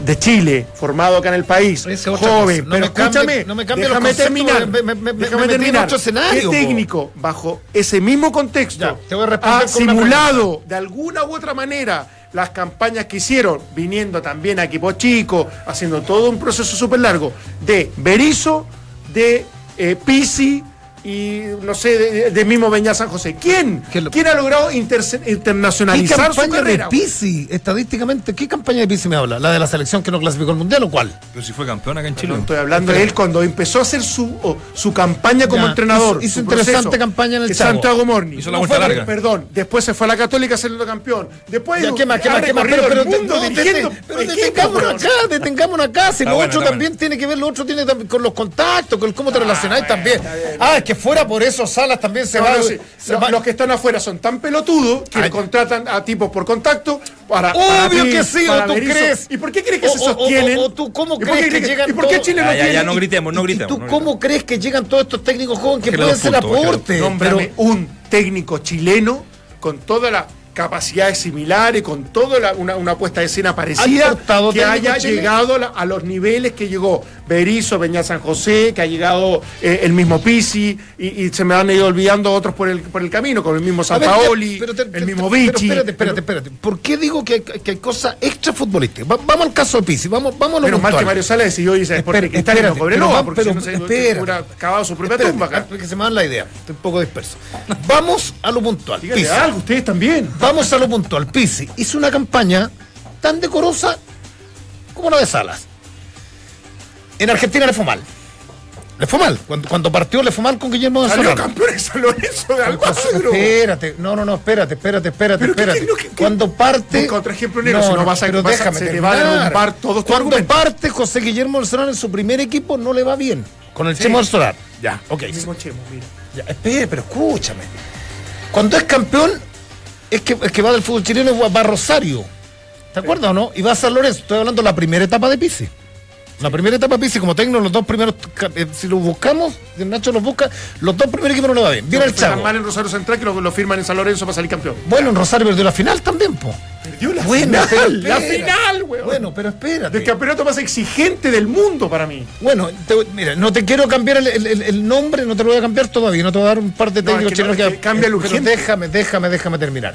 de Chile, formado acá en el país, Esa es otra joven. No pero me escúchame, no me déjame terminar, me- me- me- me déjame terminar. ¿Qué técnico, bajo ese mismo contexto, Ya, te voy a ha con simulado de alguna u otra manera las campañas que hicieron, viniendo también a equipos chicos, haciendo todo un proceso súper largo, de Berizo, de eh, Pisi y no sé, de, de mismo Beñá San José. ¿Quién? Lo- ¿Quién ha logrado interse- ¿Qué internacionalizar su campaña carrera? de Pisi? Estadísticamente, ¿qué campaña de Pisi me habla? ¿La de la selección que no clasificó al mundial o cuál? Pero si fue campeón acá en Chile. No estoy hablando de él cuando empezó a hacer su, o- su campaña como Ya, entrenador. hizo- hizo su interesante proceso. campaña en el Chavo. Santiago Morni. Hizo la No vuelta fue- larga. Perdón, después se fue a la Católica a ser campeón. Después Ya, ¿qué más, qué más, qué más? Pero, pero, mundo no, dirigiendo pero detengámonos acá, detengámonos acá. Si lo otro también tiene que ver, lo otro tiene también con los contactos, con cómo te relacionáis también. Ah, es que fuera por eso Salas también se No, va. no, sí. se Los, va- los que están afuera son tan pelotudos que Ay. contratan a tipos por contacto para. para Obvio ti, que sí, para o tú Berizzo. crees. ¿Y por qué crees que O- se o- o- sostienen? o tú cómo ¿Y por crees qué que llegan ¿Y por qué Chile no ya, tiene? ya, no gritemos, no ¿Y gritemos. tú no cómo crees que llegan todos estos técnicos jóvenes que pueden ser aporte? Nómbrame Pero un técnico chileno con todas las capacidades similares, con toda una, una puesta de escena parecida, que haya llegado a, la- a los niveles que llegó Berizzo, Beñá San José, que ha llegado eh, el mismo Pisi, y, y se me han ido olvidando otros por el, por el camino, como el mismo San ver, ya, Paoli, pero te- el te- mismo pero Vichy. Espérate, espérate, espérate. ¿Por qué digo que hay, que hay cosas extra futbolísticas? Va- vamos al caso de Pisi, vamos, vamos a lo Menos mal que. Mario Sala decidió irse a y no espérate, Cobreloa, pero porque pero si no se hubiera acabado su propia Espérate, tumba acá. que se me dan la idea. Estoy un poco disperso. Vamos a lo puntual. Dígale algo, ustedes también. Vamos a lo puntual. Pisi hizo una campaña tan decorosa como la de Salas. En Argentina le fue mal. Le fue mal. Cuando, cuando partió le fue mal con Guillermo de Salió campeón en San Lorenzo de Almagro. Espérate, no, no, no, espérate, espérate, espérate, Pero ¿qué- espérate. qué- qué- qué- Cuando parte. Otro ejemplo negro, si no vas a- pero vas a- déjame se te terminar. va a derrumbar todos tus Cuando argumentos. parte José Guillermo Solano en su primer equipo no le va bien. Con el Sí. Chemo del Solar. Ya, ok. El mismo Chemo, mira. Ya, espere, pero escúchame. Cuando es campeón, es que, es que va del fútbol chileno, va a Rosario. ¿Te acuerdas o no? Y va a San Lorenzo. Estoy hablando de la primera etapa de Pisi. La primera etapa Pisi, como técnico, los dos primeros, eh, si lo buscamos, si Nacho los busca, los dos primeros equipos no le va bien. Viene No, el Chavo. mal en Rosario Central que lo, lo firman en San Lorenzo para salir campeón. Bueno, en Rosario perdió la final también, po. Perdió la Bueno, final. la final, weón. Bueno, pero espérate. Del campeonato más exigente del mundo para mí. Bueno, te- mira, no te quiero cambiar el, el- el- el nombre, no te lo voy a cambiar todavía, no te voy a dar un par de No, es técnicos que no, chilenos es que cámbialo pero urgente. déjame, déjame, déjame terminar.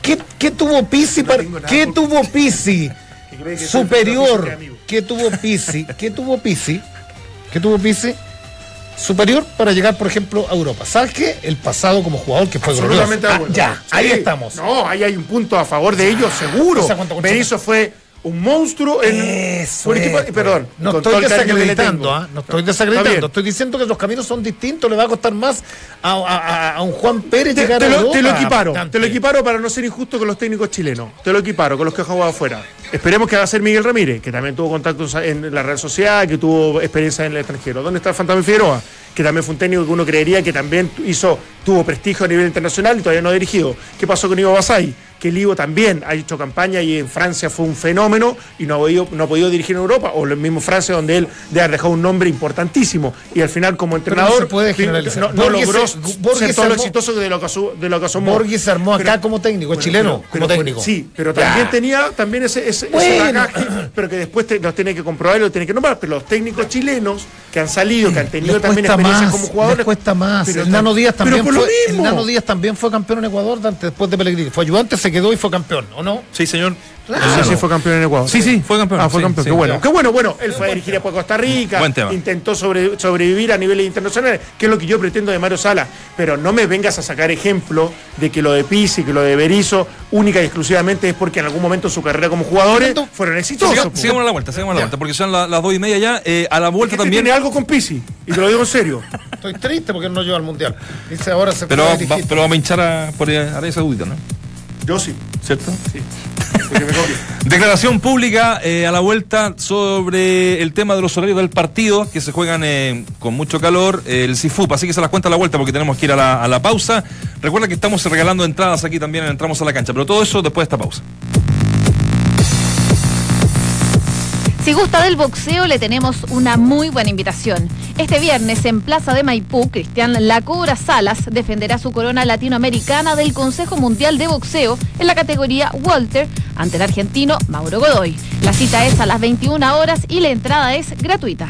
¿Qué, qué tuvo Pisi para qué tuvo Pisi Que que superior? ¿Qué tuvo Pisi? ¿Qué tuvo Pisi? ¿Qué tuvo Pisi? superior para llegar, por ejemplo, a Europa. ¿Sabes qué? El pasado como jugador que fue Absolutamente. Ah, ya, ahí estamos. No, ahí hay un punto a favor de ellos, seguro. Berizzo fue un monstruo en Eso un equipo- es, pues. perdón, no con estoy que desacreditando. ¿ah? no estoy desacreditando, estoy diciendo que los caminos son distintos, le va a costar más a, a- a- a un Juan Pérez Te, llegar te a lo, Europa. te lo equiparo, te lo equiparo para no ser injusto con los técnicos chilenos. Te lo equiparo con los que han jugado afuera. Esperemos que va a ser Miguel Ramírez, que también tuvo contactos en la Real Sociedad, que tuvo experiencia en el extranjero. ¿Dónde está el Fantasma Figueroa? Que también fue un técnico que uno creería que también hizo, tuvo prestigio a nivel internacional y todavía no ha dirigido. ¿Qué pasó con Ivo Basay? Que el Ivo también ha hecho campaña y en Francia fue un fenómeno y no ha podido, no ha podido dirigir en Europa, o lo mismo Francia, donde él debe haber dejado un nombre importantísimo. Y al final, como no entrenador, se puede generalizar. no, no Borges logró Borges ser se todo lo armó- exitoso de lo que, asu- de lo que asomó. Borges se armó acá Pero- como técnico, es bueno, chileno pero- como pero- técnico. Sí, pero Ya. también tenía también ese, ese, Bueno. bagaje, pero que después te- los tiene que comprobar y lo tiene que nombrar. Pero los técnicos chilenos que han salido, que han tenido Les también experiencia más, como jugadores. les cuesta más. Pero el Nano Díaz pero también fue, el mismo. Nano Díaz también fue campeón en Ecuador después de Pellegrini. Fue ayudante, se quedó y fue campeón, ¿o no? Sí, señor. Sí, sí, fue campeón en Ecuador. Sí, sí, fue campeón. Ah, fue Sí, campeón. sí, qué bueno. Qué bueno, bueno. Él fue a dirigir después a Costa Rica. Buen tema. Intentó sobre- sobrevivir a niveles internacionales, que es lo que yo pretendo de Mario Sala. Pero no me vengas a sacar ejemplo de que lo de Pizzi, que lo de Berizzo, única y exclusivamente es porque en algún momento en su carrera como jugadores fueron exitosos. Siga- sigamos a la vuelta, sigamos a la vuelta, porque son la- las dos y media ya. Eh, a la vuelta Este también. tiene algo con Pizzi, y te lo digo en serio. Estoy triste porque no lleva al mundial. Dice ahora se Pero, va- pero vamos a hinchar a, por Arabia Saudita, ¿no? Yo sí, ¿Cierto? sí. Porque me copio. Declaración pública eh, a la vuelta sobre el tema de los horarios del partido que se juegan eh, con mucho calor, eh, el CIFUP. Así que se las cuenta a la vuelta porque tenemos que ir a la, a la pausa. Recuerda que estamos regalando entradas aquí también en Entramos a la Cancha, pero todo eso después de esta pausa. Si gusta del boxeo, le tenemos una muy buena invitación. Este viernes en Plaza de Maipú, Cristian Lacobra Salas defenderá su corona latinoamericana del Consejo Mundial de Boxeo en la categoría Walter ante el argentino Mauro Godoy. La cita es a las 21 horas y la entrada es gratuita.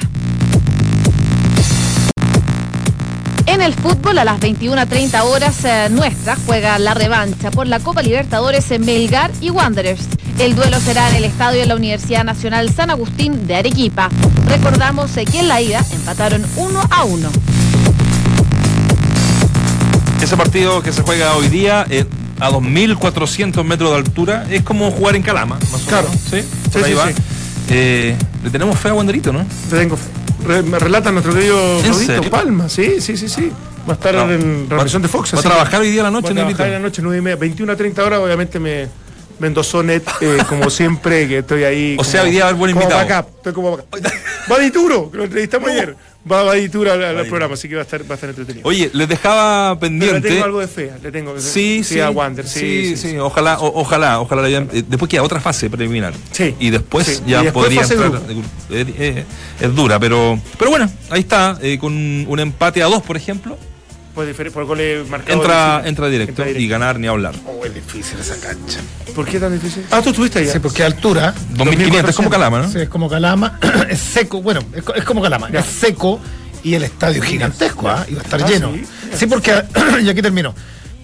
En el fútbol, a las 21.30 horas eh, nuestra juega la revancha por la Copa Libertadores en Melgar y Wanderers. El duelo será en el estadio de la Universidad Nacional San Agustín de Arequipa. Recordamos eh, que en la ida empataron 1 a 1. Ese partido que se juega hoy día eh, a 2.400 metros de altura es como jugar en Calama, más o Claro. menos. Sí, por Sí, ahí sí, va. sí. Eh, le tenemos fe a Wanderito, ¿no? Te tengo fe. Re- me relata nuestro querido ¿En Claudito serio? Palma. Sí, sí, sí, sí. Va a estar No. en transmisión de Fox. ¿Va a trabajar hoy día a la noche, Va a trabajar en la noche, 9 y media, 21 a 30 horas, obviamente me, me endosó Net, eh, como siempre, que estoy ahí. O sea, hoy día va a haber buen como invitado. backup, estoy como backup. Va Dituro, que lo entrevistamos ayer. Va Vadituro al, al programa, así que va a estar, va a estar entretenido. Oye, les dejaba Pero le pendiente. tengo algo de fe, le tengo Sí, sí, a Wander, sí, sí, sí. ojalá, o- ojalá, ojalá. hayan- eh, después queda otra fase preliminar. Sí, Y después sí. ya Y después podría entrar. Eh, eh, es dura, pero, pero bueno, ahí está, eh, con un empate a dos, por ejemplo, Por, por goles marcados. entra, entra directo Entra directo. y ganar ni hablar. Oh, es difícil esa cancha. ¿Por qué tan difícil? Ah, tú estuviste allá. Sí, porque a altura. 2500, es como Calama, ¿no? Sí, es como Calama. es seco, bueno, es, es como Calama. Ya. Es seco y el estadio gigantesco, ¿ah? Va a estar Ah, lleno. sí. Sí, porque, y aquí termino.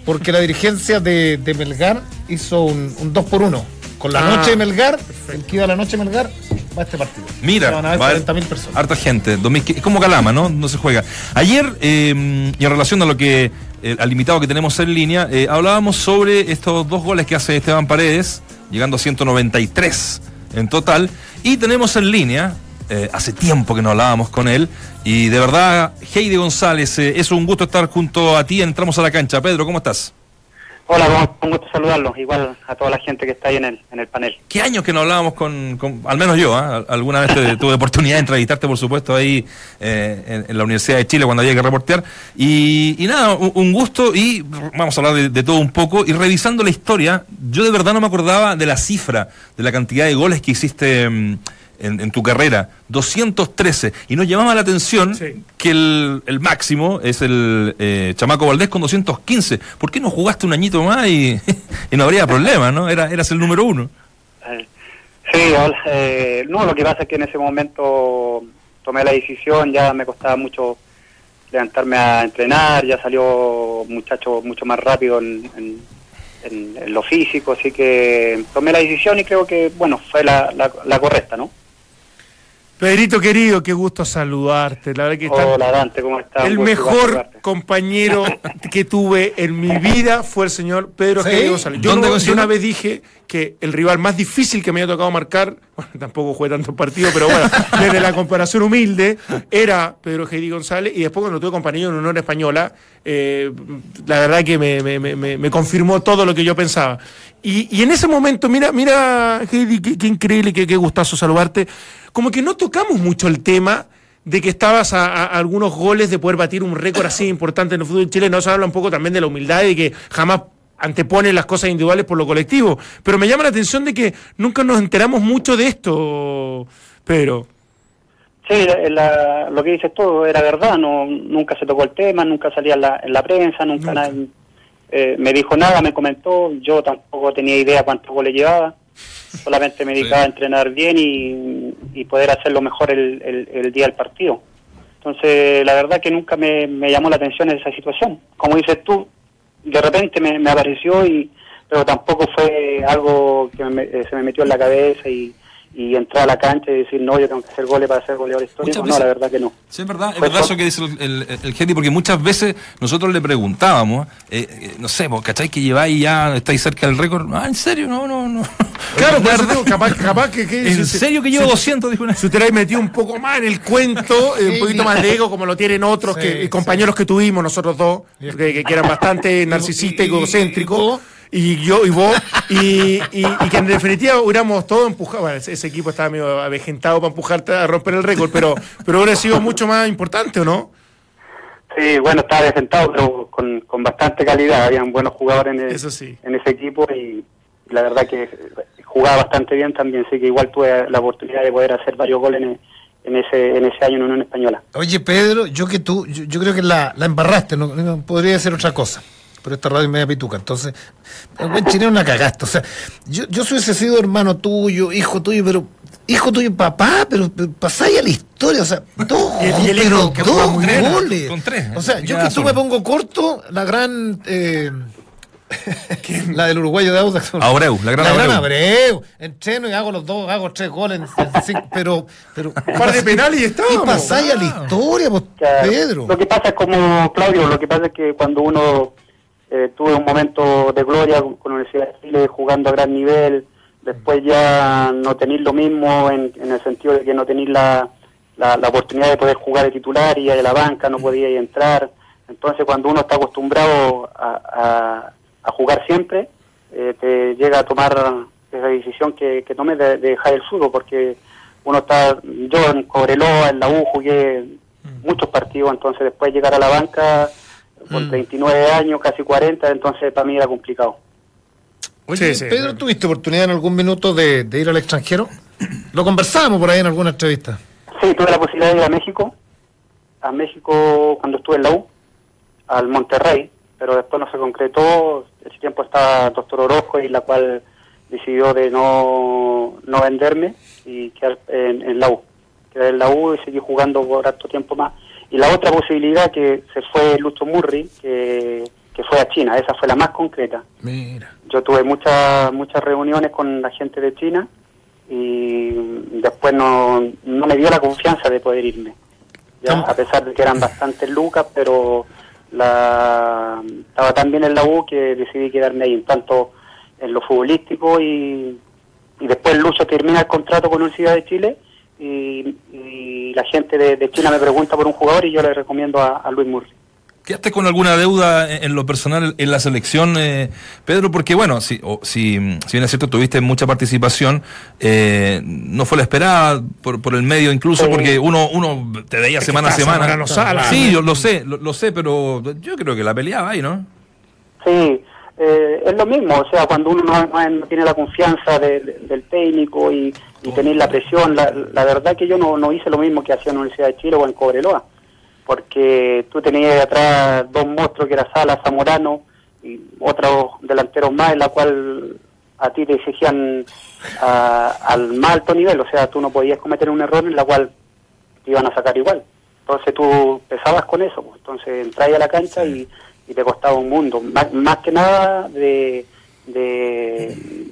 Porque la dirigencia de, de Melgar hizo un, un 2 por 1 Con la Ah, noche de Melgar, el que iba a la noche de Melgar, va este partido. Mira, Se van a ver va a haber 40.000 personas. harta gente. 2000 es como Calama, ¿no? No se juega. Ayer, eh, y en relación a lo que, eh, al limitado que tenemos en línea, eh, hablábamos sobre estos dos goles que hace Esteban Paredes, llegando a 193 en total. Y tenemos en línea, eh, hace tiempo que no hablábamos con él, y de verdad, Heidi González, eh, es un gusto estar junto a ti. Entramos a la cancha. Pedro, ¿cómo estás? Hola, ¿cómo- un gusto saludarlos, igual a toda la gente que está ahí en el, en el panel. ¿Qué años que no hablábamos con, con- al menos yo, ¿ah? alguna vez tuve oportunidad de entrevistarte, por supuesto, ahí eh, en, la Universidad de Chile cuando había que reportear. Y, y nada, un, gusto y vamos a hablar de, de todo un poco. Y revisando la historia, yo de verdad no me acordaba de la cifra, de la cantidad de goles que hiciste mm, en, en tu carrera, 213. Y nos llamaba la atención Sí. que el, el máximo es el eh, Chamaco Valdés con 215. ¿Por qué no jugaste un añito más y, y no habría problema, no? Era, eras el número uno. Eh, sí, eh, no, lo que pasa es que en ese momento tomé la decisión, ya me costaba mucho levantarme a entrenar, ya salió muchacho mucho más rápido en, en- en- en lo físico, así que tomé la decisión y creo que, bueno, fue la, la, la correcta, ¿no? Pedrito querido, qué gusto saludarte. La verdad que está Hola Dante, ¿cómo estás? el mejor saludarte. compañero que tuve en mi vida fue el señor Pedro ¿Sí? G. González. Yo, una vez dije que el rival más difícil que me había tocado marcar, bueno, tampoco jugué tantos partidos, pero bueno, desde la comparación humilde, era Pedro G. González. Y después cuando tuve compañero en Honor Española, eh, la verdad que me, me- me- confirmó todo lo que yo pensaba. Y, y en ese momento, mira, mira, Heidi, qué, qué increíble, qué, qué gustazo saludarte. Como que no tocamos mucho el tema de que estabas a, a- a algunos goles de poder batir un récord así importante en el fútbol chileno. Se habla un poco también de la humildad y de que jamás antepone las cosas individuales por lo colectivo. Pero me llama la atención de que nunca nos enteramos mucho de esto, Pedro. Sí, la- la- lo que dices tú era verdad, no, nunca se tocó el tema, nunca salía en la, en la prensa, nunca, Nunca. nadie eh, me dijo nada, me comentó, yo tampoco tenía idea cuántos goles llevaba, solamente me dedicaba a entrenar bien y, y poder hacerlo mejor el, el- el día del partido. Entonces, la verdad que nunca me, me llamó la atención esa situación. Como dices tú, de repente me, apareció, y pero tampoco fue algo que me- eh, se me metió en la cabeza y, y entrar a la cancha y decir, no, yo tengo que hacer goles para ser goleador histórico. No, la verdad que no. Sí, es verdad, es Pues verdad eso que dice el, el, el Gedi, porque muchas veces nosotros le preguntábamos, eh, eh, no sé, vos, ¿cachai que lleváis ya, estáis cerca del récord? Ah, ¿en serio? No, no, no. Claro, por eso digo, capaz, capaz que... que- ¿En si- serio que si- llevo 200? Dijo una. Si usted le metido un poco más en el cuento, eh, un poquito más de ego, como lo tienen otros Sí, que, sí. compañeros que tuvimos nosotros dos, que, que- eran bastante narcisistas y y- y- egocéntricos? Y yo y vos, y, y- y que en definitiva hubiéramos todos empujado, bueno, ese, ese equipo estaba medio avejentado para empujarte a romper el récord, pero, pero hubiera sido mucho más importante, ¿o no? Sí, bueno, estaba defentado, pero con, con bastante calidad. Habían buenos jugadores en, el- Eso sí. en ese equipo y, y la verdad que jugaba bastante bien también. Sé que igual tuve la oportunidad de poder hacer varios goles en, en ese en ese año en Unión Española. Oye, Pedro, yo que tú, yo, yo creo que la, la embarraste, no, no podría ser otra cosa. Pero esta radio es media pituca, entonces, el buen chileno una cagaste. O sea, yo, yo si hubiese sido hermano tuyo, hijo tuyo, pero, hijo tuyo, papá, pero, pero pasáis a la historia, o sea, dos, Y el- y el pero dos goles. con tres, O sea, y yo que tú me pongo corto, la gran. Eh, la del uruguayo de Audax. Abreu, la gran Abreu. Abreu. Entreno y hago los dos, hago tres goles. en- en cinco, pero, pero. Un par de penales y Y estábamos. pasáis a la historia, pues, Claro. Pedro. Lo que pasa es como, Claudio, lo que pasa es que cuando uno eh, tuve un momento de gloria con con la Universidad de Chile jugando a gran nivel, después ya no tenéis lo mismo en, en el sentido de que no tenéis la, la, la oportunidad de poder jugar de titular y de la banca, no podíais entrar. Entonces cuando uno está acostumbrado a, a- a jugar siempre, eh, te llega a tomar esa decisión que, que tomes de, de dejar el fútbol, porque uno está, yo en Cobreloa, en la U jugué muchos partidos, entonces después llegar a la banca con 39 años, casi 40, entonces para mí era complicado. Oye, Sí, sí, Pedro, claro. ¿tuviste oportunidad en algún minuto de, de ir al extranjero? Lo conversábamos por ahí en alguna entrevista. Sí, tuve la posibilidad de ir a México, a México cuando estuve en la U, al Monterrey, pero después no se concretó, ese tiempo estaba el doctor Orozco y la cual decidió de no, no venderme y quedar en, en la U. Quedé en la U y seguí jugando por harto tiempo más. Y la otra posibilidad que se fue Lucho Murri, que, que fue a China, esa fue la más concreta. Mira. Yo tuve muchas muchas reuniones con la gente de China y después no, no me dio la confianza de poder irme. A pesar de que eran bastantes lucas, pero la, estaba tan bien en la U que decidí quedarme ahí, tanto en lo futbolístico y, y después Lucho termina el contrato con Universidad de Chile y, y la gente de, de China me pregunta por un jugador y yo le recomiendo a, a Luis Murray. ¿Quedaste con alguna deuda en, lo personal en la selección, eh, Pedro? Porque, bueno, si, o- si, si bien es cierto, tuviste mucha participación, eh, no fue la esperada por, por el medio, incluso Sí. porque uno, uno te veía Es semana a semana. Sala. sí, yo lo sé, lo, lo sé, pero yo creo que la peleaba ahí, ¿no? Sí, eh, es lo mismo, o sea, cuando uno no, no- tiene la confianza de- de- del técnico y, y tener la presión, la, la verdad que yo no, no hice lo mismo que hacía en la Universidad de Chile o en Cobreloa, porque tú tenías atrás dos monstruos que era Sala, Zamorano y otros delanteros más, en la cual a ti te exigían al más alto nivel, o sea, tú no podías cometer un error en la cual te iban a sacar igual. Entonces tú pesabas con eso, pues. entonces entras a la cancha y, y te costaba un mundo. Más, más que nada de, de...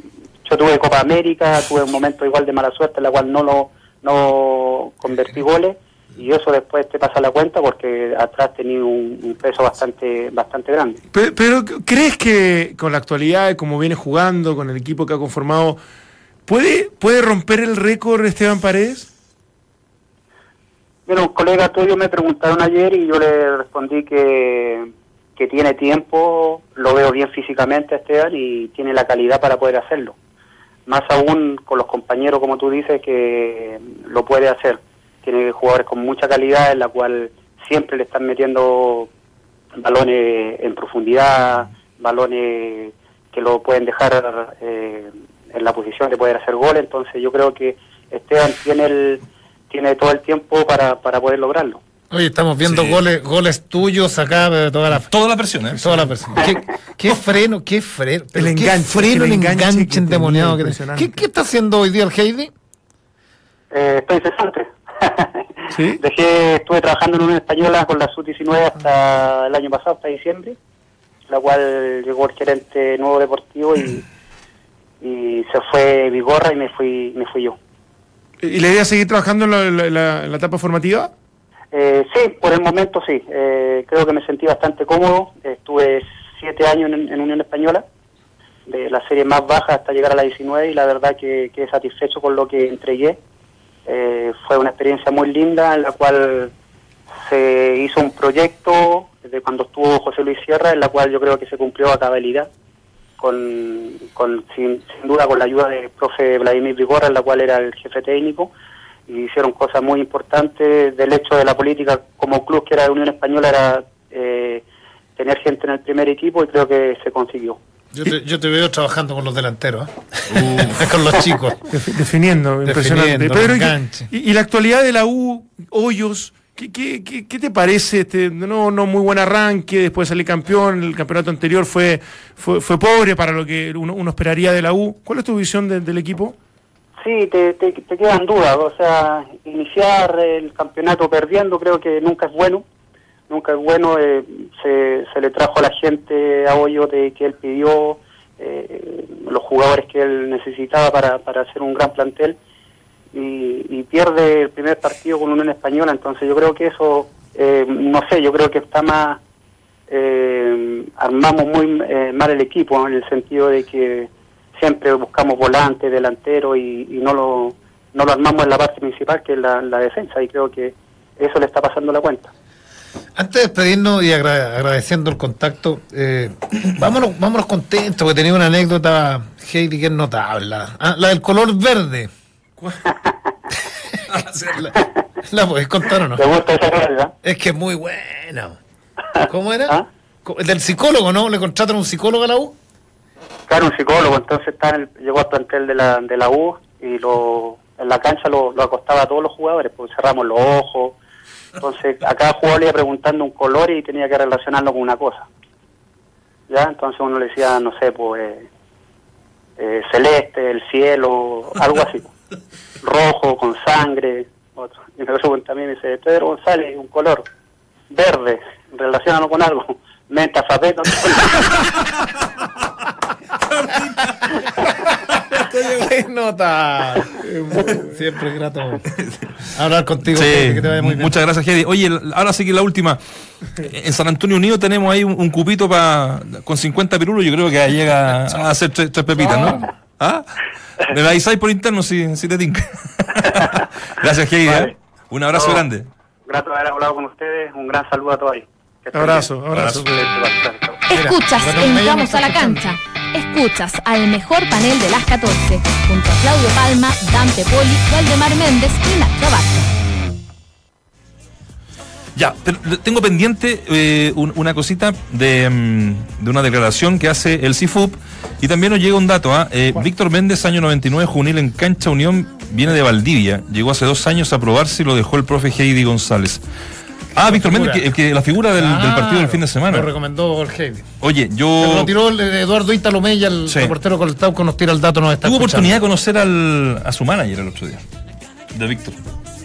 Yo tuve Copa América, tuve un momento igual de mala suerte en la cual no lo no convertí goles y eso después te pasa la cuenta porque atrás tenía un, un peso bastante bastante grande. Pero, pero, ¿crees que con la actualidad, como viene jugando, con el equipo que ha conformado, puede, puede romper el récord Esteban Paredes? Bueno, un colega tuyo me preguntaron ayer y yo le respondí que, que tiene tiempo, lo veo bien físicamente Esteban y tiene la calidad para poder hacerlo. Más aún con los compañeros, como tú dices, que lo puede hacer. Tiene jugadores con mucha calidad en la cual siempre le están metiendo balones en profundidad, balones que lo pueden dejar eh, en la posición de poder hacer gol. Entonces yo creo que Esteban tiene el tiene todo el tiempo para, para poder lograrlo. Oye, estamos viendo Sí. goles, goles tuyos acá de toda la Toda la presión, ¿eh? toda la persona. ¿Qué, qué freno, qué freno, El qué enganche, freno, el el enganche enganche, que endemoniado que impresionante. ¿Qué, ¿Qué está haciendo hoy día el Heidi? Eh, estoy cesante. ¿Sí? Dejé, estuve trabajando en una española con la SU-19 hasta el año pasado, hasta diciembre, la cual llegó el gerente nuevo deportivo y, y se fue Vigorra y me fui, me fui yo. ¿Y la idea es seguir trabajando en la, en la- en la etapa formativa? Eh, sí, por el momento sí. Eh, creo que me sentí bastante cómodo. Estuve siete años en, Unión Española, de la serie más baja hasta llegar a la 19 y la verdad que quedé satisfecho con lo que entregué. Eh, fue una experiencia muy linda en la cual se hizo un proyecto de cuando estuvo José Luis Sierra, en la cual yo creo que se cumplió a cabalidad, con, con sin, sin duda con la ayuda del profe Vladimir Vigorra, en la cual era el jefe técnico, y hicieron cosas muy importantes del hecho de la política como club que era de Unión Española, era eh, tener gente en el primer equipo y creo que se consiguió. Yo te, yo te veo trabajando con los delanteros, ¿eh? con los chicos. Defi- Definiendo, impresionante. Definiendo, Pedro, ¿y la actualidad de la U, Hoyos, ¿qué, qué, qué, qué te parece? Este, no, no muy buen arranque, después de salir campeón, el campeonato anterior fue, fue, fue pobre para lo que uno, uno esperaría de la U. ¿Cuál es tu visión de- del equipo? Sí, te, te, quedan dudas. O sea, iniciar el campeonato perdiendo creo que nunca es bueno. Nunca es bueno. eh, se, se le trajo a la gente a hoyo de que él pidió, eh, los jugadores que él necesitaba para, para hacer un gran plantel. Y, y pierde el primer partido con Unión Española. Entonces yo creo que eso, eh, no sé, yo creo que está más... eh, armamos muy eh, mal el equipo en el sentido de que siempre buscamos volante, delantero y, y no lo no lo armamos en la parte principal que es la, la defensa y creo que eso le está pasando la cuenta. Antes de despedirnos y agra- agradeciendo el contacto, eh, vámonos, vámonos contentos, porque tenía una anécdota, Heidi, que es notable. La, ah, la del color verde. la, ¿La podés contar o no? ¿Te gusta esa verdad? Es que es muy buena. ¿Cómo era? ¿Ah? Del psicólogo, ¿no? ¿Le contratan un psicólogo a la U? Claro, un psicólogo, entonces está en el- llegó al plantel de la, de la U y lo, en la cancha lo, lo acostaba a todos los jugadores, pues cerramos los ojos. Entonces a cada jugador le iba preguntando un color y tenía que relacionarlo con una cosa. ¿Ya? Entonces uno le decía, no sé, pues eh, eh, celeste, el cielo, algo así. Rojo, con sangre, otro. Y me pregunta me dice, Pedro González, un color verde, relacionado con algo. Menta, zapeto. nota. Siempre es grato hablar contigo. Sí, Heidi, que te vaya muy bien. muchas gracias, Heidi. Oye, ahora sí que la última. En San Antonio Unido tenemos ahí un, un cupito pa, con 50 pirulos. Yo creo que ahí llega a hacer tres, tres pepitas, ¿no? ¿Ah? Me la avisáis por interno si, si te tinca. gracias, Heidi. Vale. ¿eh? Un abrazo No. grande. Grato de haber hablado con ustedes. Un gran saludo a todos ahí. Abrazo, abrazo. Chao. Escuchas, entramos a la cancha. Escuchas al mejor panel de las 14, junto a Claudio Palma, Dante Poli, Valdemar Méndez y Nacho Abad. Ya, pero tengo pendiente eh, un- una cosita de, mm, de una declaración que hace el CIFUP y también nos llega un dato. ¿ah? Eh, Víctor Méndez, año 99, juvenil en Cancha Unión, viene de Valdivia. Llegó hace dos años a probarse y lo dejó el profe Heidi González. Ah, Víctor. Méndez, que, el que- la figura del, del partido del fin de semana. Lo recomendó el Heidi. Oye, yo lo tiró el, eh, Eduardo Italomella, el Sí. reportero con el Tauco, nos tira el dato, nos está tuve escuchando. oportunidad de conocer al, a su manager el otro día, de Víctor.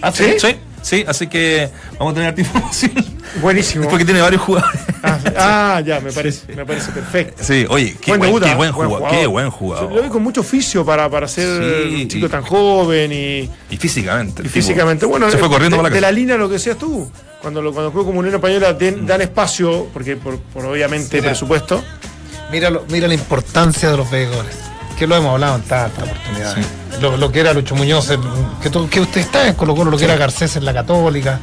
¿Ah, sí? Sí, Sí, así que vamos a tener información. Buenísimo. Porque tiene varios jugadores. Ah, ah, ya, me parece, me parece perfecto. Sí, oye, qué buen, debut, qué ¿ah? buen jugador. Qué buen Lo jugador. vi con mucho oficio para, para ser Sí, un chico y- tan joven y, Y físicamente. y físicamente. Bueno, se fue eh, corriendo de, para la de casa. la línea lo que decías tú. Cuando, lo, cuando juego como Unión Española den- dan espacio, porque por, por obviamente Mira. presupuesto. Mira, lo- mira la importancia de los veedores. Que lo hemos hablado en tantas oportunidades. Lo, lo que era Lucho Muñoz, que, tú- que usted está en Colo Colo, lo que era Garcés en la Católica,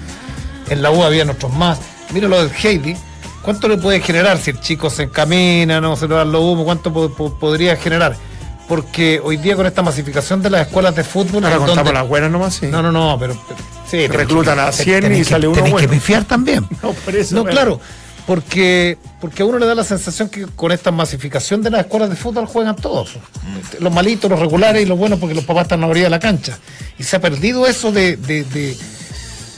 en la U había otros más. Mira lo del Heidi. ¿Cuánto le puede generar si el chico se encamina, no se le dan los humo? ¿Cuánto po- po- podría generar? Porque hoy día con esta masificación de las escuelas de fútbol... Ahora contamos donde- las buenas nomás, sí. No, no, no, pero... pero- sí, Reclutan a 100 y que- sale uno tenés bueno. que pifiar también. No, por eso, No, bueno. claro, porque, porque a uno le da la sensación que con esta masificación de las escuelas de fútbol juegan todos. Los malitos, los regulares y los buenos porque los papás están a la de la cancha. Y se ha perdido eso de... de- de-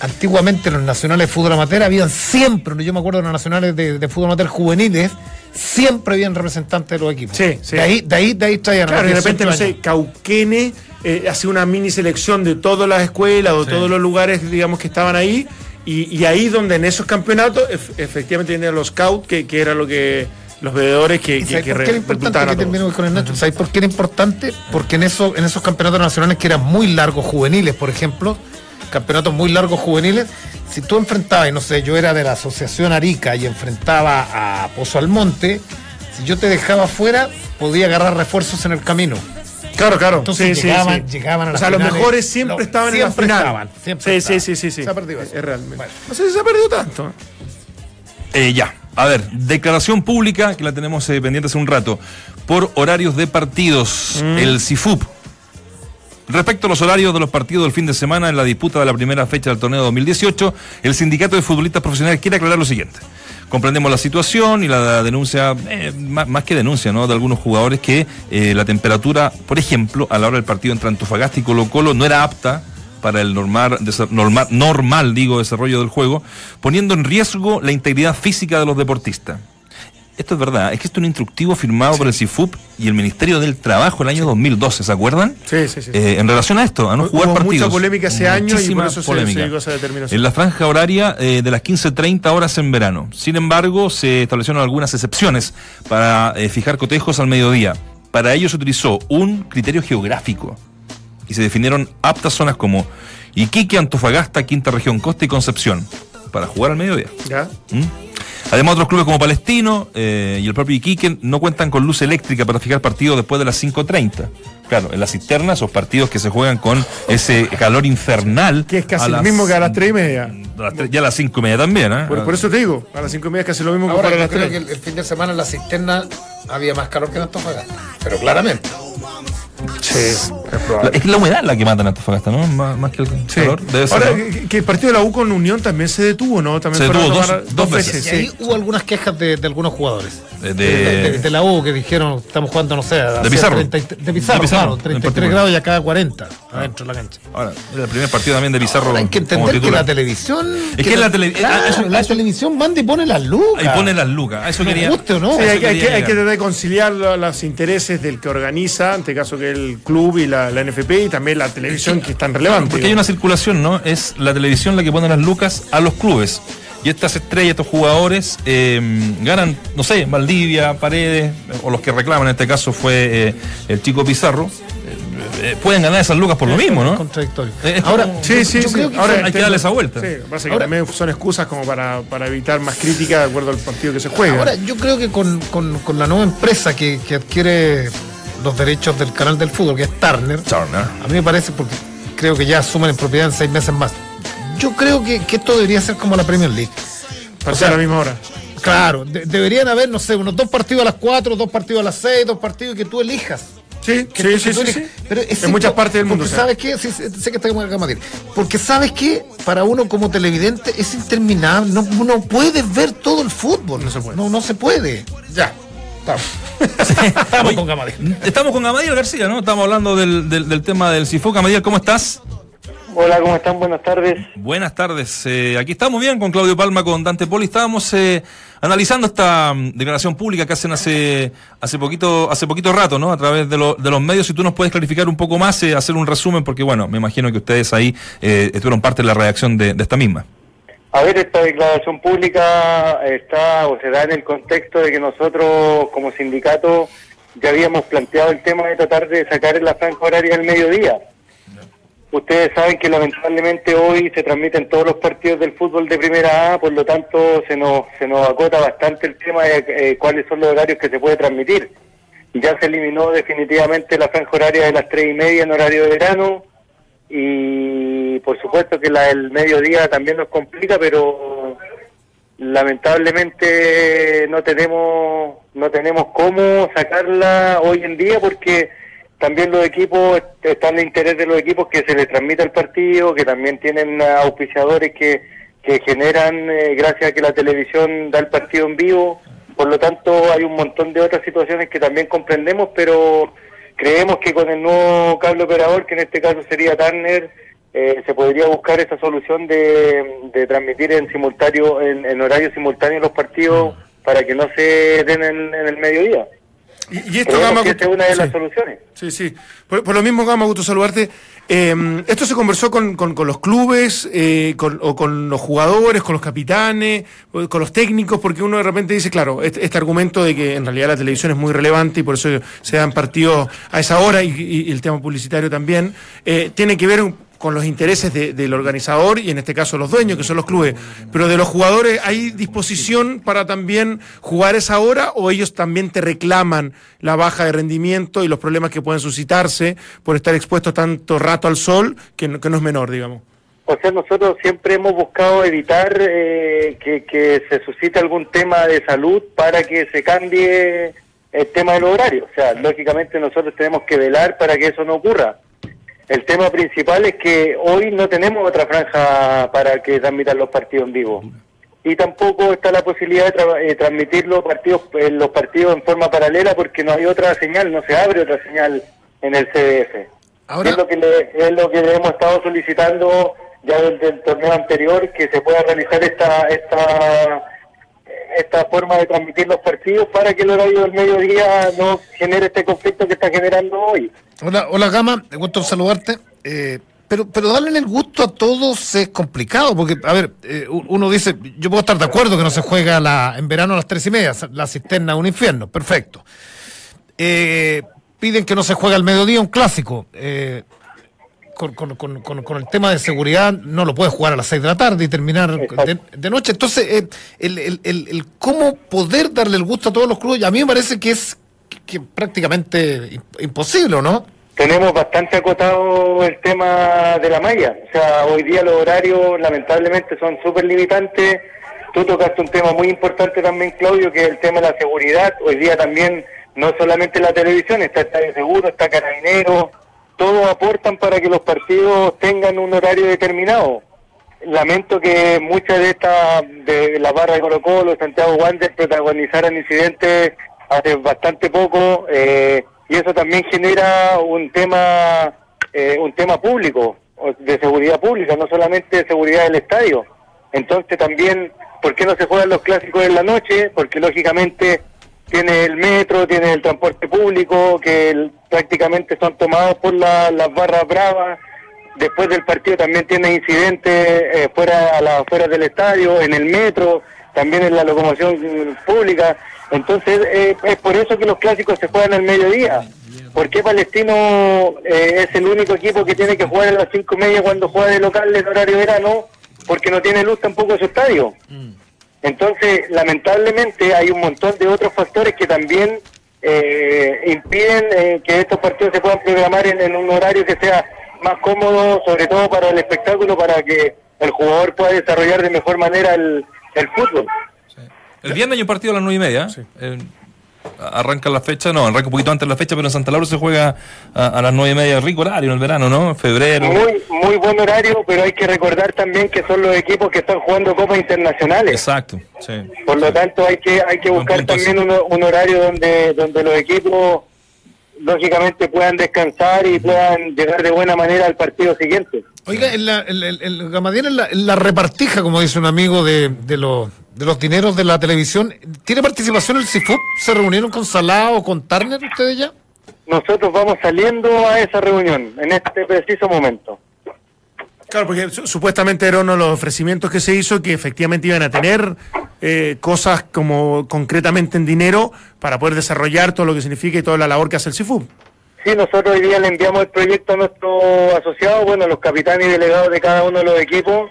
Antiguamente los nacionales de fútbol amateur habían siempre, yo me acuerdo de los nacionales de, de fútbol amateur juveniles, siempre habían representantes de los equipos. Sí, sí. De ahí, de ahí, de ahí traían Claro, de repente, no 18 sé. Cauquene eh, hace una mini selección de todas las escuelas o todos los lugares, digamos, que estaban ahí. Y, y ahí donde en esos campeonatos ef- efectivamente tenían los scouts, que, que era lo que los veedores que, ¿Y que, que por qué era importante que con el Nacho? ¿Sabes por qué era importante? Porque en, eso, en esos campeonatos nacionales que eran muy largos juveniles, por ejemplo, campeonatos muy largos juveniles, si tú enfrentabas, y no sé, yo era de la Asociación Arica y enfrentaba a Pozo Almonte, si yo te dejaba fuera, podía agarrar refuerzos en el camino. Claro, claro. Entonces Sí, sí, llegaban, sí. llegaban a O sea, los mejores siempre Lo- estaban en la siempre final. estaban, siempre sí, sí, sí, sí, sí. Se ha perdido eso. Es realmente. Bueno. No sé si se ha perdido tanto. Eh, ya, a ver, declaración pública que la tenemos eh, pendiente hace un rato. Por horarios de partidos, Mm. el CIFUP. Respecto a los horarios de los partidos del fin de semana en la disputa de la primera fecha del torneo 2018, el Sindicato de Futbolistas Profesionales quiere aclarar lo siguiente. Comprendemos la situación y la denuncia, eh, más, que denuncia, ¿no? De algunos jugadores que eh, la temperatura, por ejemplo, a la hora del partido entre Antofagasta y Colo Colo no era apta para el normal, normal, normal, digo, desarrollo del juego, poniendo en riesgo la integridad física de los deportistas. Esto es verdad, es que esto es un instructivo firmado por el CIFUP y el Ministerio del Trabajo el año 2012, ¿se acuerdan? Sí, sí, sí. Eh, en relación a esto, a no Hubo jugar mucha partidos. polémica ese año y por eso polémica. se llegó a esa determinación. En la franja horaria eh, de las 15.30 horas en verano. Sin embargo, se establecieron algunas excepciones para eh, fijar cotejos al mediodía. Para ello se utilizó un criterio geográfico y se definieron aptas zonas como Iquique, Antofagasta, Quinta Región, Costa y Concepción para jugar al mediodía. ¿Ya? ¿Mm? Además, otros clubes como Palestino eh, y el propio Iquique no cuentan con luz eléctrica para fijar partidos después de las 5.30. Claro, en las cisternas, esos partidos que se juegan con ese calor infernal. Que es casi las- mismo que a las tres y media. las ya a las 5 y media también, ¿eh? Por, por eso te digo, a las cinco y media es casi lo mismo que para yo las creo tres. que el, el fin de semana en la cisterna había más calor que en Antofagasta. Pero claramente. Sí, es La- probable. es que la humedad la que mata en Antofagasta, ¿no? Más, más que el Sí. calor. Debe ser. Ahora, ¿no? que, que el partido de la U con Unión también se detuvo, ¿no? También Se detuvo dos- dos veces. Y ahí sí. hubo algunas quejas de, de algunos jugadores. De- De, de- de la U que dijeron, estamos jugando, no sé, hacia Pizarro. 30 y- de Pizarro, De Pizarro, claro, en 33 particular. grados y acá 40 adentro de la cancha. Ahora, era el primer partido también de Pizarro. Ahora hay que como entender que la televisión. Es que la tele- claro, ah, eso- la eso- televisión manda y pone las lucas. Ahí pone las lucas. Eso quería. guste o no. Sí, Eso hay, que- hay que, hay que tratar de conciliar lo- los intereses del que organiza, en este caso que el club y la, la NFP, y también la televisión que es tan relevante. Porque hay una circulación, ¿no? Es la televisión la que pone las lucas a los clubes. Y estas estrellas, estos jugadores, eh, ganan, no sé, Valdivia, Paredes, o los que reclaman, en este caso fue eh, el chico Pizarro, eh, eh, pueden ganar esas lucas por lo mismo, ¿no? contradictorio. Eh, Ahora, como- Sí, sí, yo sí. creo que Ahora hay que darle esa vuelta. Sí, pasa que Ahora- también son excusas como para, para evitar más crítica de acuerdo al partido que se juega. Ahora, yo creo que con, con- con la nueva empresa que, que adquiere los derechos del canal del fútbol, que es Turner, Turner. a mí me parece, porque creo que ya asumen en propiedad en seis meses más. Yo creo que, que esto debería ser como la Premier League. Para o sea, a la misma hora. Claro, de- deberían haber, no sé, unos dos partidos a las cuatro, dos partidos a las seis, dos partidos que tú elijas. Sí, Que sí, sí, que tú sí, elijas. sí. Pero es en muchas partes del mundo. Porque sabes qué, Sí, sí, sé que estamos acá Matías. Porque sabes que para uno como televidente es interminable. No, no puedes ver todo el fútbol. No se puede. No, no se puede. Ya. Estamos. Con Gamadiel. Estamos con Gamadiel García, ¿no? Estamos hablando del, del, del tema del CIFUC. Gamadiel, ¿cómo estás? Hola, ¿cómo están? Buenas tardes. Buenas tardes. Eh, aquí estamos bien con Claudio Palma, con Dante Poli. Estábamos eh, analizando esta mm, declaración pública que hacen hace hace poquito hace poquito rato, ¿no? A través de, lo- de los medios. Si tú nos puedes clarificar un poco más, eh, hacer un resumen, porque bueno, me imagino que ustedes ahí eh, estuvieron parte de la redacción de, de esta misma. A ver, esta declaración pública está o se da en el contexto de que nosotros como sindicato ya habíamos planteado el tema de tratar de sacar la franja horaria del mediodía. Ustedes saben que lamentablemente hoy se transmiten todos los partidos del fútbol de primera A, por lo tanto se nos, se nos acota bastante el tema de eh, cuáles son los horarios que se puede transmitir. Ya se eliminó definitivamente la franja horaria de las tres y media en horario de verano y por supuesto que la del mediodía también nos complica, pero lamentablemente no tenemos no tenemos cómo sacarla hoy en día porque también los equipos están en interés de los equipos que se les transmita el partido, que también tienen auspiciadores que, que generan eh, gracias a que la televisión da el partido en vivo. Por lo tanto, hay un montón de otras situaciones que también comprendemos, pero creemos que con el nuevo cable operador, que en este caso sería Turner, eh, se podría buscar esa solución de, de transmitir en simultáneo, en, en horario simultáneo los partidos para que no se den en, en el mediodía. Y, y esto, Gama, que esa es una de las soluciones. Sí, sí. Por, por lo mismo, Gama, gusto saludarte. Eh, esto se conversó con, con- con los clubes, eh, con, o con los jugadores, con los capitanes, con los técnicos, porque uno de repente dice, claro, este, este argumento de que en realidad la televisión es muy relevante y por eso se dan partidos a esa hora y, y- y el tema publicitario también, eh, tiene que ver con los intereses de- del organizador y en este caso los dueños, que son los clubes. Pero de los jugadores, ¿hay disposición para también jugar esa hora o ellos también te reclaman la baja de rendimiento y los problemas que pueden suscitarse por estar expuestos tanto rato al sol, que no, que no es menor, digamos? O sea, nosotros siempre hemos buscado evitar eh, que, que se suscite algún tema de salud para que se cambie el tema del horario. O sea, lógicamente nosotros tenemos que velar para que eso no ocurra. El tema principal es que hoy no tenemos otra franja para que transmitan los partidos en vivo. Y tampoco está la posibilidad de tra- eh, transmitir los partidos, eh, los partidos en forma paralela porque no hay otra señal, no se abre otra señal en el CDF. Ahora- es lo que le, es lo que le hemos estado solicitando ya desde el torneo anterior que se pueda realizar esta esta esta forma de transmitir los partidos para que el horario del mediodía no genere este conflicto que está generando hoy. Hola, hola Gama, gusto saludarte. Eh, pero, pero darle el gusto a todos es complicado, porque, a ver, eh, uno dice, yo puedo estar de acuerdo que no se juega la, en verano a las tres y media, la cisterna un infierno, perfecto. Eh, piden que no se juegue al mediodía un clásico. eh, con, con- con- con- con el tema de seguridad no lo puedes jugar a las seis de la tarde y terminar de, noche. Entonces, eh, el, el- el- el cómo poder darle el gusto a todos los clubes, a mí me parece que es que prácticamente im- imposible, ¿o ¿no? Tenemos bastante acotado el tema de la malla. O sea, hoy día los horarios lamentablemente son súper limitantes. Tú tocaste un tema muy importante también, Claudio, que es el tema de la seguridad. Hoy día también no solamente la televisión, está Estadio Seguro, está Carabinero, todos aportan para que los partidos tengan un horario determinado. Lamento que muchas de estas, de la barra de Colo Colo, Santiago Wander, protagonizaran incidentes hace bastante poco, eh, y eso también genera un tema, eh, un tema público, de seguridad pública, no solamente de seguridad del estadio. Entonces también, ¿por qué no se juegan los clásicos en la noche? Porque lógicamente tiene el metro, tiene el transporte público, que el- prácticamente son tomados por la- las barras bravas. Después del partido también tiene incidentes eh, fuera a las afueras del estadio, en el metro, también en la locomoción mm, pública. Entonces eh, es por eso que los clásicos se juegan al mediodía. ¿Por qué Palestino eh, es el único equipo que tiene que jugar a las cinco y media cuando juega de local en horario verano? Porque no tiene luz tampoco en su estadio. Entonces, lamentablemente hay un montón de otros factores que también eh, impiden eh, que estos partidos se puedan programar en, en un horario que sea más cómodo, sobre todo para el espectáculo, para que el jugador pueda desarrollar de mejor manera el, el fútbol. El viernes hay un partido a las nueve y media. Eh, arranca la fecha, no, arranca un poquito antes la fecha, pero en Santa Laura se juega a, a las nueve y media, rico horario en el verano, ¿no? Febrero. Muy, muy buen horario, pero hay que recordar también que son los equipos que están jugando copas internacionales. Exacto, sí. Por lo tanto, hay que hay que buscar también un, un horario donde donde los equipos lógicamente puedan descansar y puedan llegar de buena manera al partido siguiente. Oiga, en la, el, el, el Gamadiel en la, en la repartija, como dice un amigo de, de, los, de los dineros de la televisión, ¿tiene participación el CIFUP? ¿Se reunieron con Salah o con Turner ustedes ya? Nosotros vamos saliendo a esa reunión en este preciso momento. Claro, porque su- supuestamente era uno de los ofrecimientos que se hizo que efectivamente iban a tener eh, cosas como concretamente en dinero para poder desarrollar todo lo que significa y toda la labor que hace el CIFUB. Sí, nosotros hoy día le enviamos el proyecto a nuestros asociados, bueno, los capitanes y delegados de cada uno de los equipos.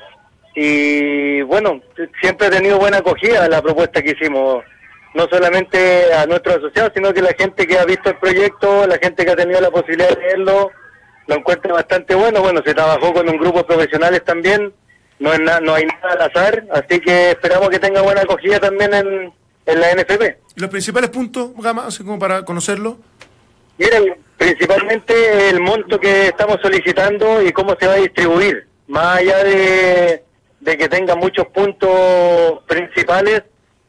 Y bueno, siempre ha tenido buena acogida la propuesta que hicimos. No solamente a nuestros asociados, sino que la gente que ha visto el proyecto, la gente que ha tenido la posibilidad de leerlo, lo encuentra bastante bueno. Bueno, se trabajó con un grupo de profesionales también. No, es na- no hay nada al azar, así que esperamos que tenga buena acogida también en, en la NFP. Los principales puntos, Gama, así como para conocerlo. Miren, principalmente el monto que estamos solicitando y cómo se va a distribuir. Más allá de, de que tenga muchos puntos principales,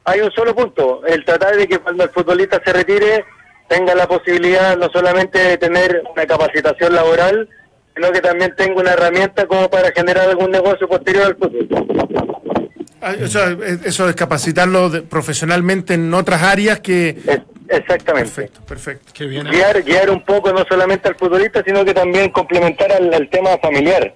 hay un solo punto, el tratar de que cuando el futbolista se retire tenga la posibilidad no solamente de tener una capacitación laboral, sino que también tenga una herramienta como para generar algún negocio posterior al fútbol. Ah, o sea, eh, eso es capacitarlo de- profesionalmente en otras áreas que... Exactamente. Perfecto, perfecto. Qué bien. ¿eh? guiar, guiar un poco no solamente al futbolista, sino que también complementar al, al tema familiar.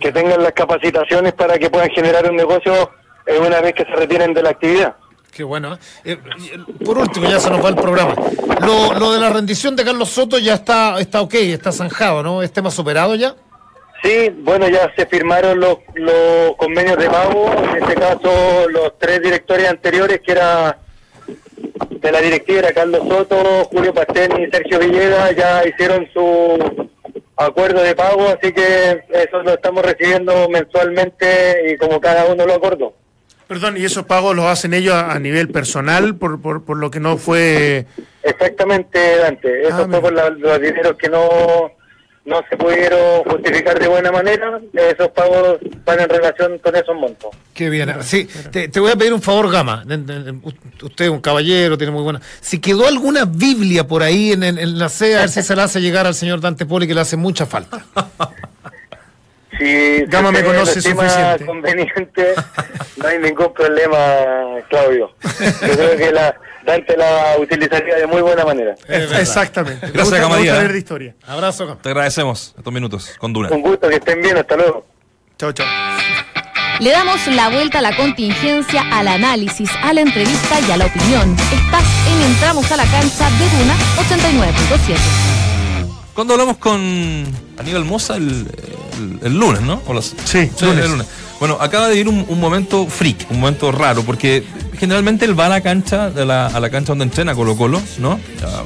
Que tengan las capacitaciones para que puedan generar un negocio eh, una vez que se retiren de la actividad. Qué bueno. ¿eh? Eh, por último, ya se nos va el programa. Lo, lo de la rendición de Carlos Soto ya está, está ok, está zanjado, ¿no? ¿Es tema superado ya? Sí, bueno, ya se firmaron los, los convenios de pago, en este caso los tres directores anteriores, que era de la directiva, era Carlos Soto, Julio Pastén y Sergio Villegas, ya hicieron su acuerdo de pago, así que eso lo estamos recibiendo mensualmente y como cada uno lo acordó. Perdón, ¿y esos pagos los hacen ellos a, a nivel personal por, por, por lo que no fue... Exactamente, Dante. Eso Ah, fue mira. por la- los dineros que no, no se pudieron justificar de buena manera. Esos pagos van en relación con esos montos. Qué bien. Sí, te, voy a pedir un favor, Gama. Usted es un caballero, tiene muy buena. Si quedó alguna Biblia por ahí en, en- en la sede, a ver si se la hace llegar al señor Dante Poli, que le hace mucha falta. Si Gama me conoce suficiente. conveniente, no hay ningún problema, Claudio. Yo creo que la, Dante la utilizaría de muy buena manera. Exactamente. Me Gracias, leer de historia. Abrazo, Gama. Te agradecemos estos minutos con Duna. Un gusto, que estén bien, hasta luego. Chao, chao. Le damos la vuelta a la contingencia, al análisis, a la entrevista y a la opinión. Estás en Entramos a la cancha de Duna 89.7. Cuando hablamos con Aníbal Moza el, el- el lunes, ¿no? O las- Sí, lunes. el lunes. Bueno, acaba de ir un, un momento freak, un momento raro, porque generalmente él va a la cancha, de la, a la cancha donde entrena Colo Colo, ¿no? Ya,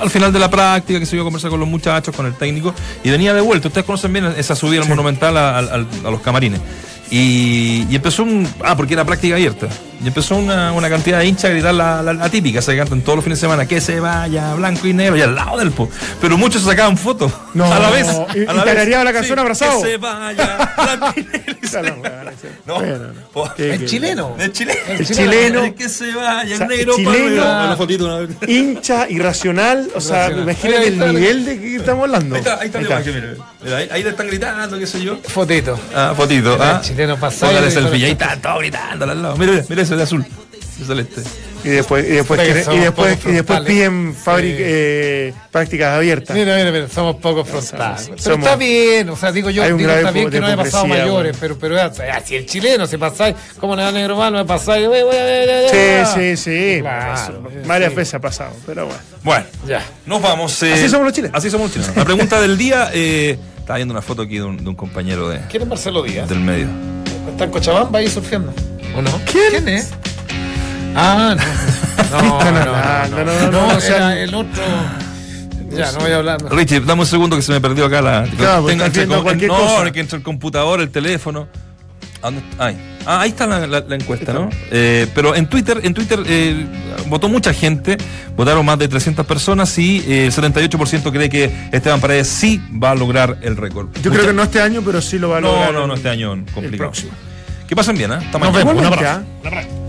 al final de la práctica, que se iba a conversar con los muchachos, con el técnico, y venía de vuelta. Ustedes conocen bien esa subida al Monumental a, a los camarines. Y, y empezó un. Ah, porque era práctica abierta. Y empezó una, una cantidad de hinchas a gritar la, la- la típica, se cantan todos los fines de semana, que se vaya, blanco y negro, y al lado del po. Pero muchos se sacaban fotos. No, a la vez. y- a y la vez. tarareaba la canción abrazado. Que se vaya, blanco y negro. y No, Bueno, no. Qué- El qué- chileno. el chileno. El chileno. Que se vaya, O sea, el negro. chileno. para- Una fotito una vez. hincha, irracional, o sea, imagínate el nivel de que estamos hablando. Ahí está, ahí está, Ahí la está. imagen, mira. Mira, ahí, ahí le están gritando, qué sé yo. Fotito. Ah, fotito. Ah. el chileno pasado Póngale y selfie. Ahí está, todo gritando al lado. Mira, mira, ese de azul. De celeste. Y después, y después, y después, y después piden Sí. eh, prácticas abiertas. Mira, mira, mira, somos poco frontales. Pero somos- está bien, o sea, digo yo, digo, está bien que no haya pasado mayores, bueno. pero, pero ah, si el chileno se pasáis, ¿cómo le da negro mal? No me pasáis. Sí, sí, sí. Claro, Eso, sí. varias veces ha pasado, pero bueno. Bueno, Ya. nos vamos. eh, Así somos los chilenos. Así somos los chilenos. La pregunta del día. Eh, estaba viendo una foto aquí de un, de un compañero de, ¿Quién es Marcelo Díaz? del medio. ¿Está en Cochabamba ahí surfeando? ¿O no? ¿Quién? es? Ah, no. No, no, no, no, No, no, no, no, o sea, era el otro. Ya, no voy a hablar. Richie, dame un segundo que se me perdió acá la. Claro, porque estás entre cualquier no, cosa. que entre el computador, el teléfono. ¿A dónde está? Ahí. Ah, ahí está la, la- la encuesta, ¿no? Eh, pero en Twitter, en Twitter eh, votó mucha gente, votaron más de 300 personas y eh, el 78% cree que Esteban Paredes sí va a lograr el récord. Yo creo que no este año, pero sí lo va a lograr. No, no, no, este año el complicado. próximo. Que pasen bien, ¿eh? Hasta Nos mañana. vemos, un Igualmente, abrazo. ¿ah?